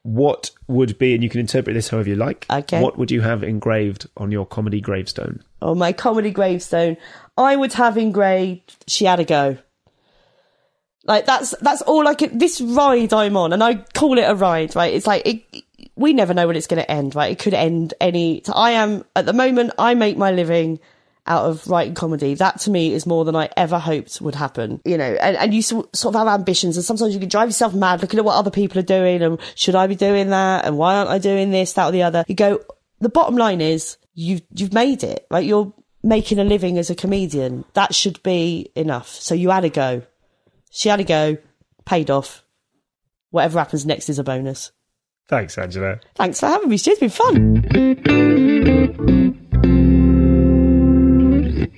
what would be, and you can interpret this however you like. Okay. What would you have engraved on your comedy gravestone? On my comedy gravestone, I would have engraved she had a go. Like that's that's all I could. This ride I'm on, and I call it a ride, right? It's like it, we never know when it's going to end, right? It could end any. So I am at the moment. I make my living out of writing comedy. That to me is more than I ever hoped would happen. You know, and, and you sort of have ambitions, and sometimes you can drive yourself mad looking at what other people are doing, and should I be doing that, and why aren't I doing this, that, or the other? You go. The bottom line is you've you've made it, right? You're making a living as a comedian. That should be enough. So you had a go. She had a go, paid off. Whatever happens next is a bonus. Thanks, Angela. Thanks for having me. It's been fun.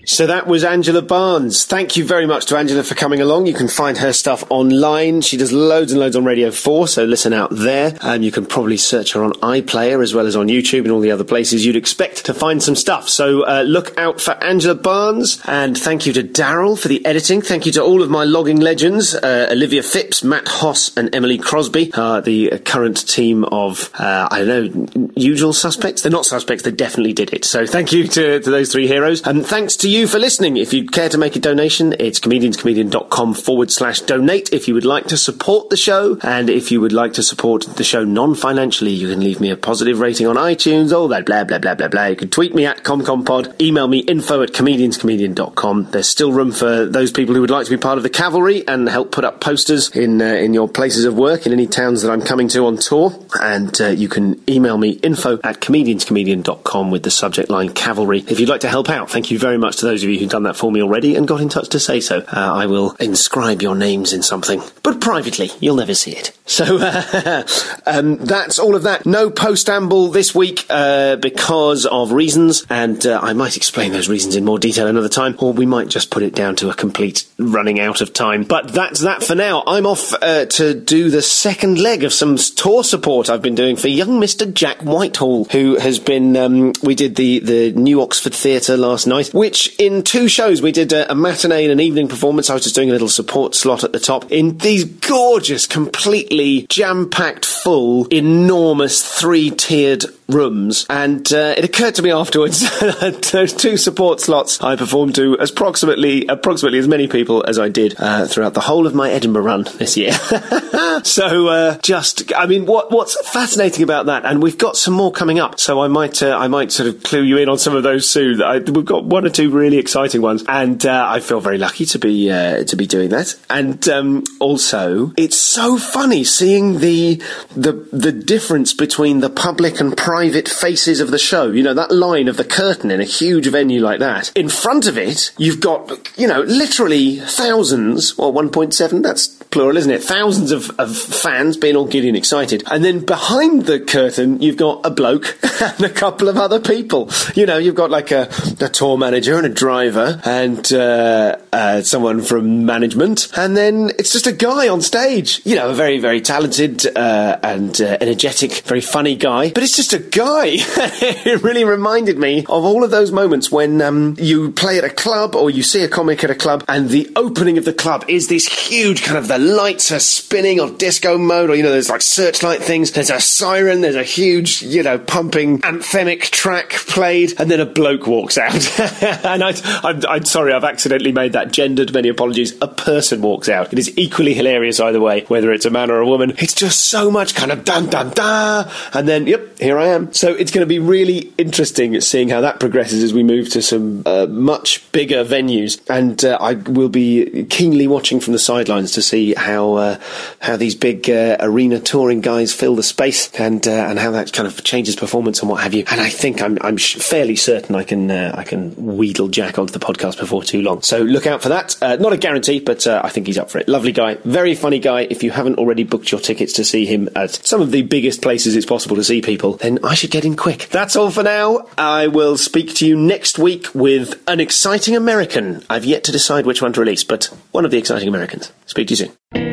So that was Angela Barnes. Thank you very much to Angela for coming along. You can find her stuff online. She does loads and loads on Radio 4, so listen out there. Um, you can probably search her on iPlayer as well as on YouTube and all the other places you'd expect to find some stuff. So uh, look out for Angela Barnes. And thank you to Daryl for the editing. Thank you to all of my logging legends, uh, Olivia Phipps, Matt Hoss and Emily Crosby, uh, the uh, current team of, uh, I don't know, usual suspects? They're not suspects, they definitely did it. So thank you to, to those three heroes. And thanks to you for listening. If you'd care to make a donation, it's comedianscomedian.com forward slash donate. If you would like to support the show, and if you would like to support the show non-financially, you can leave me a positive rating on iTunes, all that blah, blah, blah, blah, blah. You can tweet me at ComComPod, email me info at comedianscomedian.com. There's still room for those people who would like to be part of the cavalry and help put up posters in, uh, in your places of work in any towns that I'm coming to on tour. And uh, you can email me info at comedianscomedian.com with the subject line cavalry. If you'd like to help out, thank you very much to those of you who've done that for me already and got in touch to say so. Uh, I will inscribe your names in something, but privately, you'll never see it. <laughs> So uh, <laughs> um, that's all of that. No post-amble this week uh, because of reasons, and uh, I might explain those reasons in more detail another time, or we might just put it down to a complete running out of time. But that's that for now. I'm off uh, to do the second leg of some tour support I've been doing for young Mr. Jack Whitehall, who has been. Um, we did the the New Oxford Theatre last night, which in two shows we did a, a matinee and an evening performance. I was just doing a little support slot at the top in these gorgeous, completely jam packed, full, enormous three tiered rooms, and uh, it occurred to me afterwards <laughs> that those two support slots I performed to approximately approximately as many people as I did uh, throughout the whole of my Edinburgh run this year. <laughs> so uh, just, I mean, what what's fascinating about that, and we've got some more coming up, so I might uh, I might sort of clue you in on some of those soon. I, we've got one or two really exciting ones, and uh, I feel very lucky to be uh, to be doing that. And um, also, it's so funny seeing the the the difference between the public and private faces of the show. You know that line of the curtain in a huge venue like that. In front of it, you've got you know literally thousands, or 1.7. That's plural, isn't it? Thousands of, of fans being all giddy and excited, and then behind the curtain, you've got a bloke <laughs> and a couple of other people. You know, you've got like a, a tour manager and a driver and uh, uh, someone from management, and then it's just a guy on stage. You know, a very very talented uh, and uh, energetic, very funny guy, but it's just a guy. <laughs> it really reminded me of all of those moments when um, you play at a club or you see a comic at a club, and the opening of the club is this huge kind of the lights are spinning or disco mode, or you know, there's like searchlight things. There's a siren. There's a huge, you know, pumping anthemic track played, and then a bloke walks out. <laughs> and I, I'm, I'm sorry, I've accidentally made that gendered. Many apologies. A person walks out. It is equally hilarious either way, whether it's a man or a woman. It's just so much kind of dun dun da, and then yep, here I am. So it's going to be really interesting seeing how that progresses as we move to some uh, much bigger venues, and uh, I will be keenly watching from the sidelines to see how uh, how these big uh, arena touring guys fill the space and uh, and how that kind of changes performance and what have you. And I think I'm I'm fairly certain I can uh, I can wheedle Jack onto the podcast before too long. So look out for that. Uh, not a guarantee, but I think he's up for it. Lovely guy, very funny guy. If you haven't already booked your tickets to see him at some of the biggest places it's possible to see people, then I should get in quick. That's all for now. I will speak to you next week with an exciting American. I've yet to decide which one to release, but one of the exciting Americans. Speak to you soon.